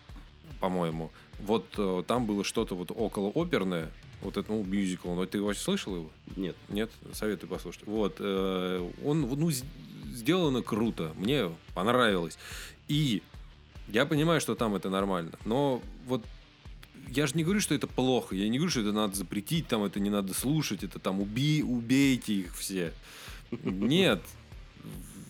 по-моему. Вот э, там было что-то вот около оперное, вот это, ну, мюзикл. Но ты вообще слышал его? Нет. Нет, советую послушать. Вот, э, он, ну, сделано круто, мне понравилось. И я понимаю, что там это нормально, но вот я же не говорю, что это плохо, я не говорю, что это надо запретить, там это не надо слушать, это там уби, убейте их все. Нет.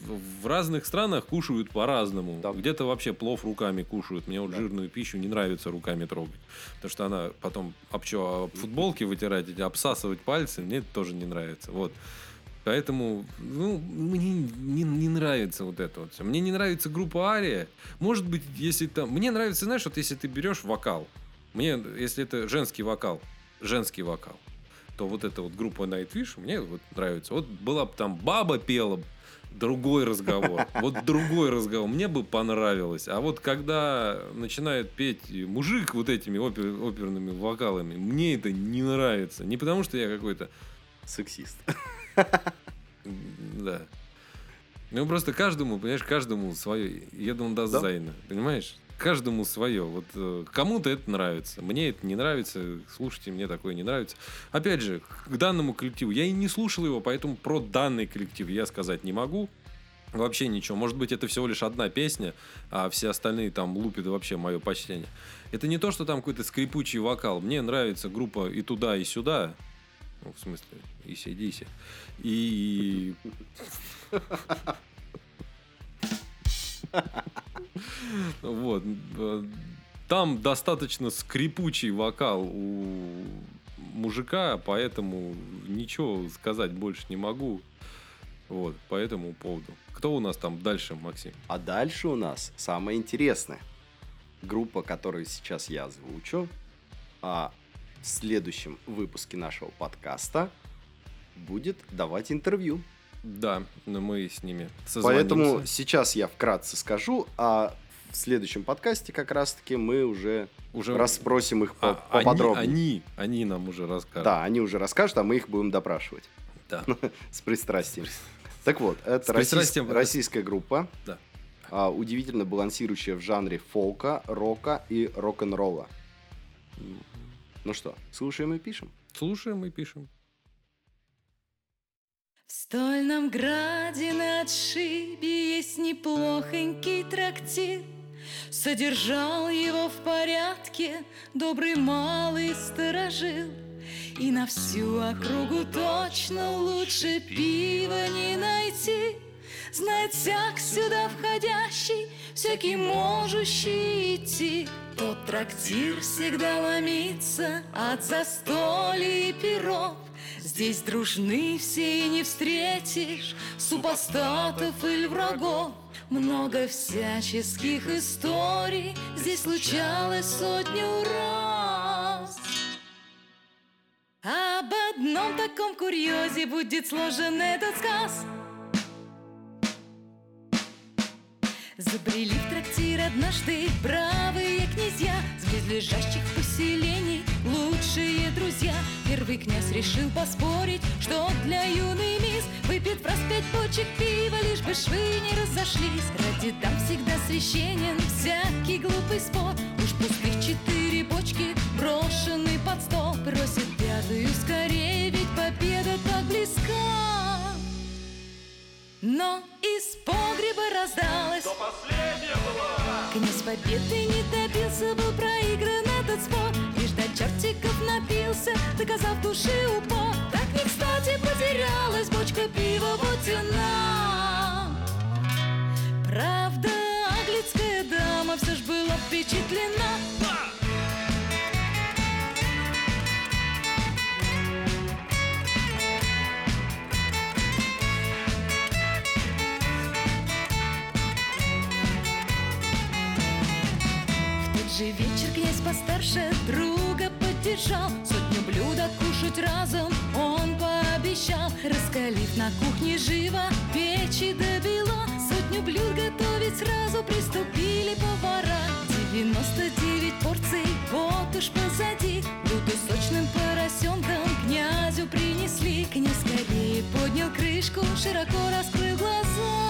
В- разных странах кушают по-разному. Да. Где-то вообще плов руками кушают. Мне вот Да. жирную пищу не нравится руками трогать. Потому что она потом об чё, об футболки вытирать, обсасывать пальцы, мне это тоже не нравится. Вот. Поэтому, ну, мне не, не нравится вот это вот все. Мне не нравится группа Ария. Может быть, если там... Мне нравится, знаешь, вот если ты берешь вокал, мне, если это женский вокал, женский вокал, то вот эта вот группа Nightwish мне вот нравится. Вот была бы там баба пела, другой разговор. Вот другой разговор. Мне бы понравилось. А вот когда начинает петь мужик вот этими опер- оперными вокалами, мне это не нравится. Не потому, что я какой-то... Сексист. Да. Ну, просто каждому, понимаешь, каждому свое. Jedem das Да. Seine. Понимаешь? Каждому свое. Вот э, кому-то это нравится. Мне это не нравится. Слушайте, мне такое не нравится. Опять же, к данному коллективу. Я и не слушал его, поэтому про данный коллектив я сказать не могу. Вообще ничего. Может быть, это всего лишь одна песня, а все остальные там лупят вообще мое почтение. Это не то, что там какой-то скрипучий вокал. Мне нравится группа и туда, и сюда. Ну, в смысле, ACDC. И... Вот. э, Там достаточно скрипучий вокал у мужика, поэтому ничего сказать больше не могу. Вот, по этому поводу. Кто у нас там дальше, Максим? А дальше у нас самое интересное. Группа, которую сейчас я озвучу, а в следующем выпуске нашего подкаста будет давать интервью. Да, но мы с ними Поэтому созвонимся. сейчас я вкратце скажу, а в следующем подкасте как раз-таки мы уже, уже расспросим их по- А, они, поподробнее. они, они нам уже расскажут. Да, они уже расскажут, а мы их будем допрашивать Да. с пристрастием. Так вот, это российская группа, Да. а, удивительно балансирующая в жанре фолка, рока и рок-н-ролла. Ну что, слушаем и пишем. Слушаем и пишем. Стольном граде на отшибе есть неплохонький трактир. Содержал его в порядке добрый малый сторожил. И на всю округу точно лучше пива не найти. Знает всяк сюда входящий, всякий можущий идти. Тот трактир всегда ломится от застолий и перов. Здесь дружны все и не встретишь супостатов или врагов. Много всяческих историй здесь случалось сотню раз. Об одном таком курьезе будет сложен этот сказ. Забрели в трактир однажды бравые князья С близлежащих поселений лучшие друзья Первый князь решил поспорить, что для юной мисс Выпьет в раз пять бочек пива, лишь бы швы не разошлись. Ради дам всегда священен всякий глупый спор. Уж пустых четыре бочки брошены под стол. Просит пятую скорее, ведь победа так близка. Но из погреба раздалось. Князь победы не добился, был проигран этот спор. до чертиков напился, доказав души упор Так не кстати потерялась бочка пива Бутина Правда, аглицкая дама все ж была впечатлена. В тот же вечер поддержал Сотню блюд откушать разом. Он пообещал Раскалив на кухне живо печи добила Сотню блюд готовить сразу приступили повара. 99 порций, вот уж позади. Блюдо сочным поросенком князю принесли. Князь скорее поднял крышку, широко раскрыл глаза.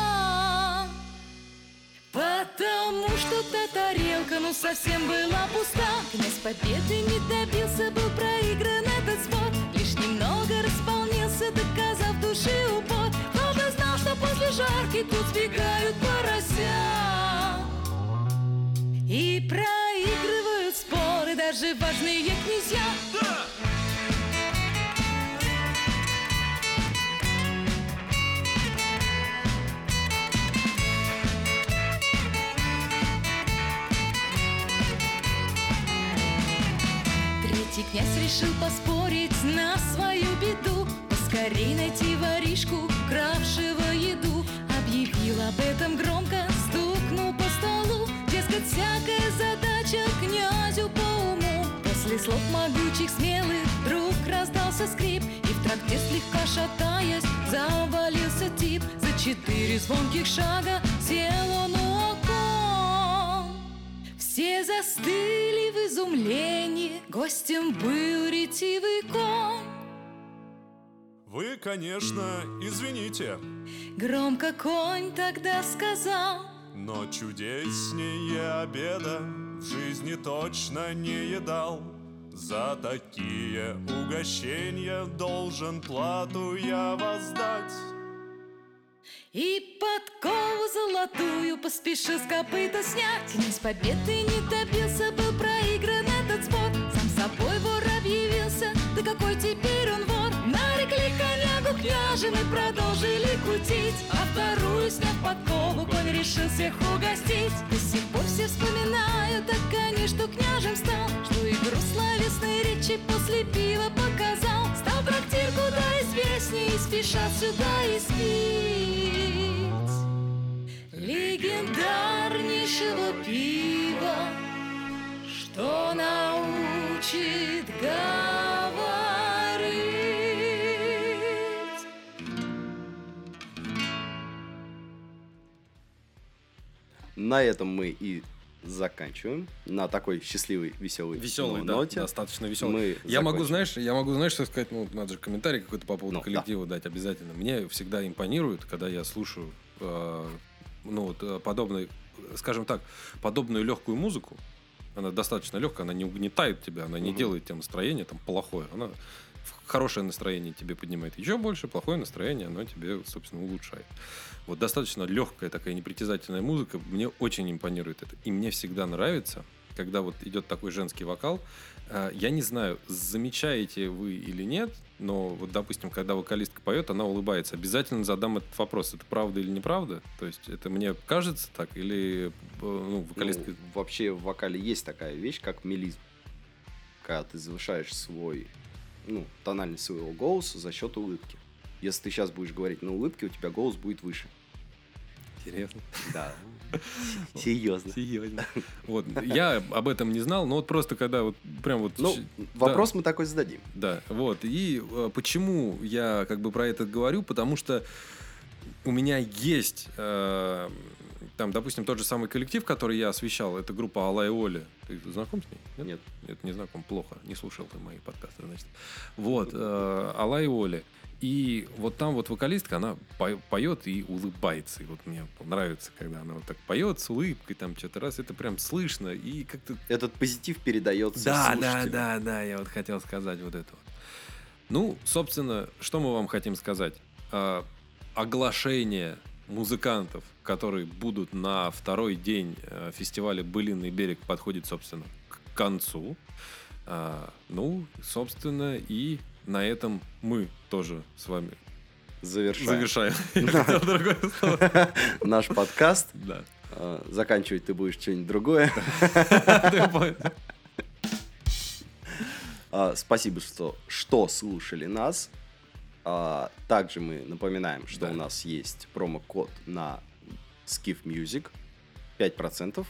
Потому что та тарелка ну совсем была пуста. Князь победы не добился, жарки тут сбегают порося. И проигрывают споры даже важные князья. Третий князь решил поспорить на свою беду. Поскорей найти воришку, кравшего еду Объявил об этом громко, стукнул по столу. Дескать, всякая задача князю по уму. После слов могучих смелых вдруг раздался скрип. И в трактир слегка шатаясь завалился тип. За четыре звонких шага сел он у окон все застыли в изумлении, гостем был ретивый конь. Вы, конечно, извините, Громко конь тогда сказал, но чудеснее обеда в жизни точно не едал. За такие угощения должен плату я воздать. и подкову золотую поспешил с копыта снять. Князь победы не добился, был проигран этот спор. Сам собой вор объявился, да какой теперь? Княже мы продолжили кутить А вторую сняв подкову, конь решил всех угостить. До сих пор все вспоминают, так они, что княжем стал. Что игру словесной речи после пива показал. Стал трактир куда известней, и спешат сюда испить Легендарнейшего пива что научит говорить. На этом мы и заканчиваем. На такой счастливой, веселой Веселый, ну, да, ноте. достаточно веселый. Мы я могу, закончим. знаешь, я могу, знаешь, что сказать, ну, надо же комментарий какой-то по поводу Ну, да. коллектива дать обязательно. Мне всегда импонирует, когда я слушаю, э, ну, вот, э, подобный, скажем так, подобную легкую музыку. Она достаточно легкая, она не угнетает тебя, она не Мгм. делает тебе настроение там плохое. Она хорошее настроение тебе поднимает еще больше, плохое настроение, оно тебе, собственно, улучшает. Вот достаточно легкая такая непритязательная музыка, мне очень импонирует это. И мне всегда нравится, когда вот идет такой женский вокал. Э, Я не знаю, замечаете вы или нет, но вот, допустим, когда вокалистка поет, она улыбается. Обязательно задам этот вопрос, это правда или неправда? То есть это мне кажется так или э, ну, вокалистка... Ну, вообще в вокале есть такая вещь, как мелизм. Когда ты завышаешь свой, ну, тональность своего голоса за счет улыбки. Если ты сейчас будешь говорить на улыбке, у тебя голос будет выше. Интересно. Да. Серьезно. Серьезно. Вот, я об этом не знал, но вот просто когда вот прям вот... Ну, щ- вопрос мы такой зададим. Да, вот. И э, почему я как бы про это говорю? Потому что у меня есть, э, там, допустим, тот же самый коллектив, который я освещал, это группа Алла и Оли. Ты знаком с ней? Нет. Нет, не знаком, плохо. Не слушал ты мои подкасты, значит. Вот, э, Алла и Оли. И вот там вот вокалистка, она по- поет и улыбается. И вот мне нравится, когда она вот так поет с улыбкой, там что-то раз, это прям слышно. И как-то Этот позитив передается да, да, слушателю. да, да, я вот хотел сказать вот это вот. Ну, собственно, что мы вам хотим сказать? А, оглашение музыкантов, которые будут на второй день э, фестиваля «Былинный берег» подходит, собственно, к концу. А, ну, собственно, и на этом мы тоже с вами Завершаем завершаем. Наш подкаст. Да. А, Заканчивать ты будешь что-нибудь другое. А, Спасибо, что, что слушали нас. А, Также мы напоминаем, что Да. у нас есть промокод на Skiff Music. 5%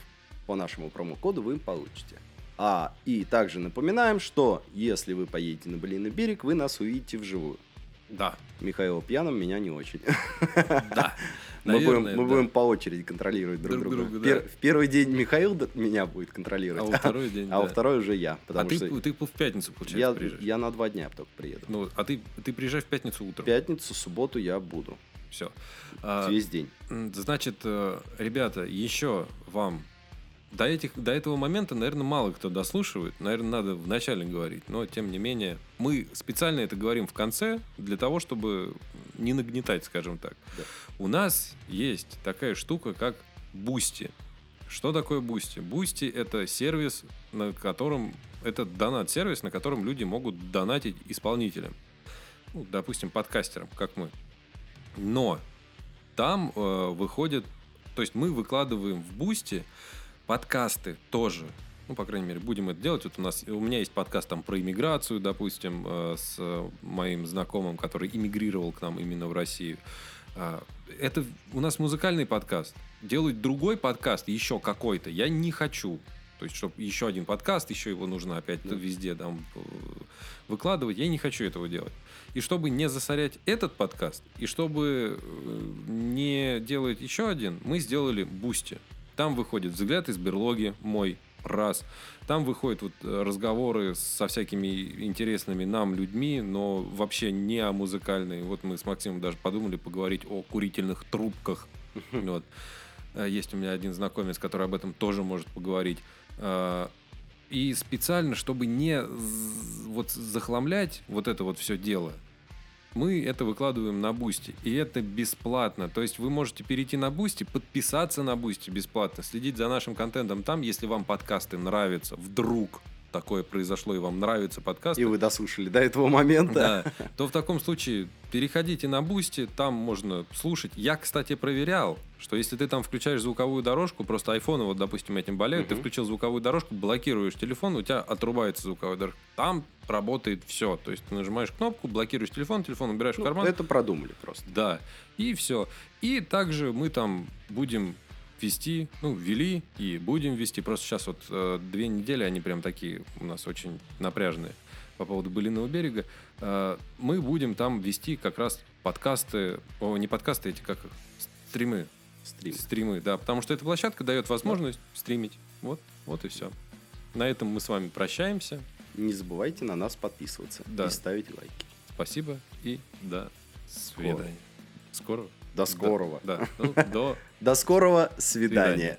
по нашему промокоду вы получите. А, и также напоминаем, что если вы поедете на Блинный берег, вы нас увидите вживую. Да, Михаила пьяным, меня не очень. да. Мы, будем, Наверное, мы да. будем по очереди контролировать друг, Друг друга. друга, Пер- да. В первый день Михаил меня будет А контролировать, во второй день, а во да. второй уже я. А Потому ты, что ты в пятницу, получается, я, приезжаешь? я на два дня только приеду. Ну, а ты, ты приезжаешь в пятницу утром. В пятницу, субботу я буду. Все. Весь день. Значит, э, ребята, еще вам до, этих, до этого момента, наверное, мало кто дослушивает. Наверное, надо вначале говорить. Но, тем не менее, мы специально это говорим в конце для того, чтобы не нагнетать, скажем так. Да. У нас есть такая штука, как Boosty. Что такое Boosty? Boosty – это сервис, на котором... Это донат-сервис, на котором люди могут донатить исполнителям. Ну, допустим, подкастерам, как мы. Но там э, выходит... То есть мы выкладываем в Boosty подкасты тоже. Ну, по крайней мере, будем это делать. Вот у нас, у меня есть подкаст там про иммиграцию, допустим, э, с моим знакомым, который иммигрировал к нам именно в Россию. А, Это у нас музыкальный подкаст. Делать другой подкаст, еще какой-то, я не хочу. То есть, чтобы еще один подкаст, еще его нужно опять Да. везде там э, выкладывать, я не хочу этого делать. И чтобы не засорять этот подкаст, и чтобы э, не делать еще один, мы сделали Boosty. Там выходит взгляд из берлоги мой раз. Там выходят вот э, разговоры со всякими интересными нам людьми, но вообще не о музыкальной. Вот мы с Максимом даже подумали поговорить о курительных трубках. Вот. Э, Есть у меня один знакомец, который об этом тоже может поговорить. Э, И специально, чтобы не вот захламлять вот это вот все дело, мы это выкладываем на Boosty. И это бесплатно. То есть вы можете перейти на Boosty, подписаться на Boosty бесплатно, следить за нашим контентом там, если вам подкасты нравятся, вдруг. Такое произошло и вам нравится подкаст, И вы дослушали до этого момента. да, то в таком случае переходите на Boosty, там можно слушать. Я, кстати, проверял, что если ты там включаешь звуковую дорожку, просто айфоны, вот, допустим, этим болеют, ты Мгм. включил звуковую дорожку, блокируешь телефон, у тебя отрубается звуковая дорожка. Там работает все. То есть ты нажимаешь кнопку, блокируешь телефон, телефон убираешь Ну, в карман. это продумали просто. Да, и все. И также мы там будем вести, ну, вели и будем вести. Просто сейчас вот э, две недели, они прям такие у нас очень напряженные по поводу Былиного берега. Э, мы будем там вести как раз подкасты, о, не подкасты, эти как стримы. Стрим. Стримы, да, потому что эта площадка дает возможность стримить. Вот, вот и все. На этом мы с вами прощаемся. Не забывайте на нас подписываться Да. и ставить лайки. Спасибо и до свидания. Скоро. До скорого. Да, ну, до До скорого свидания. Свидания.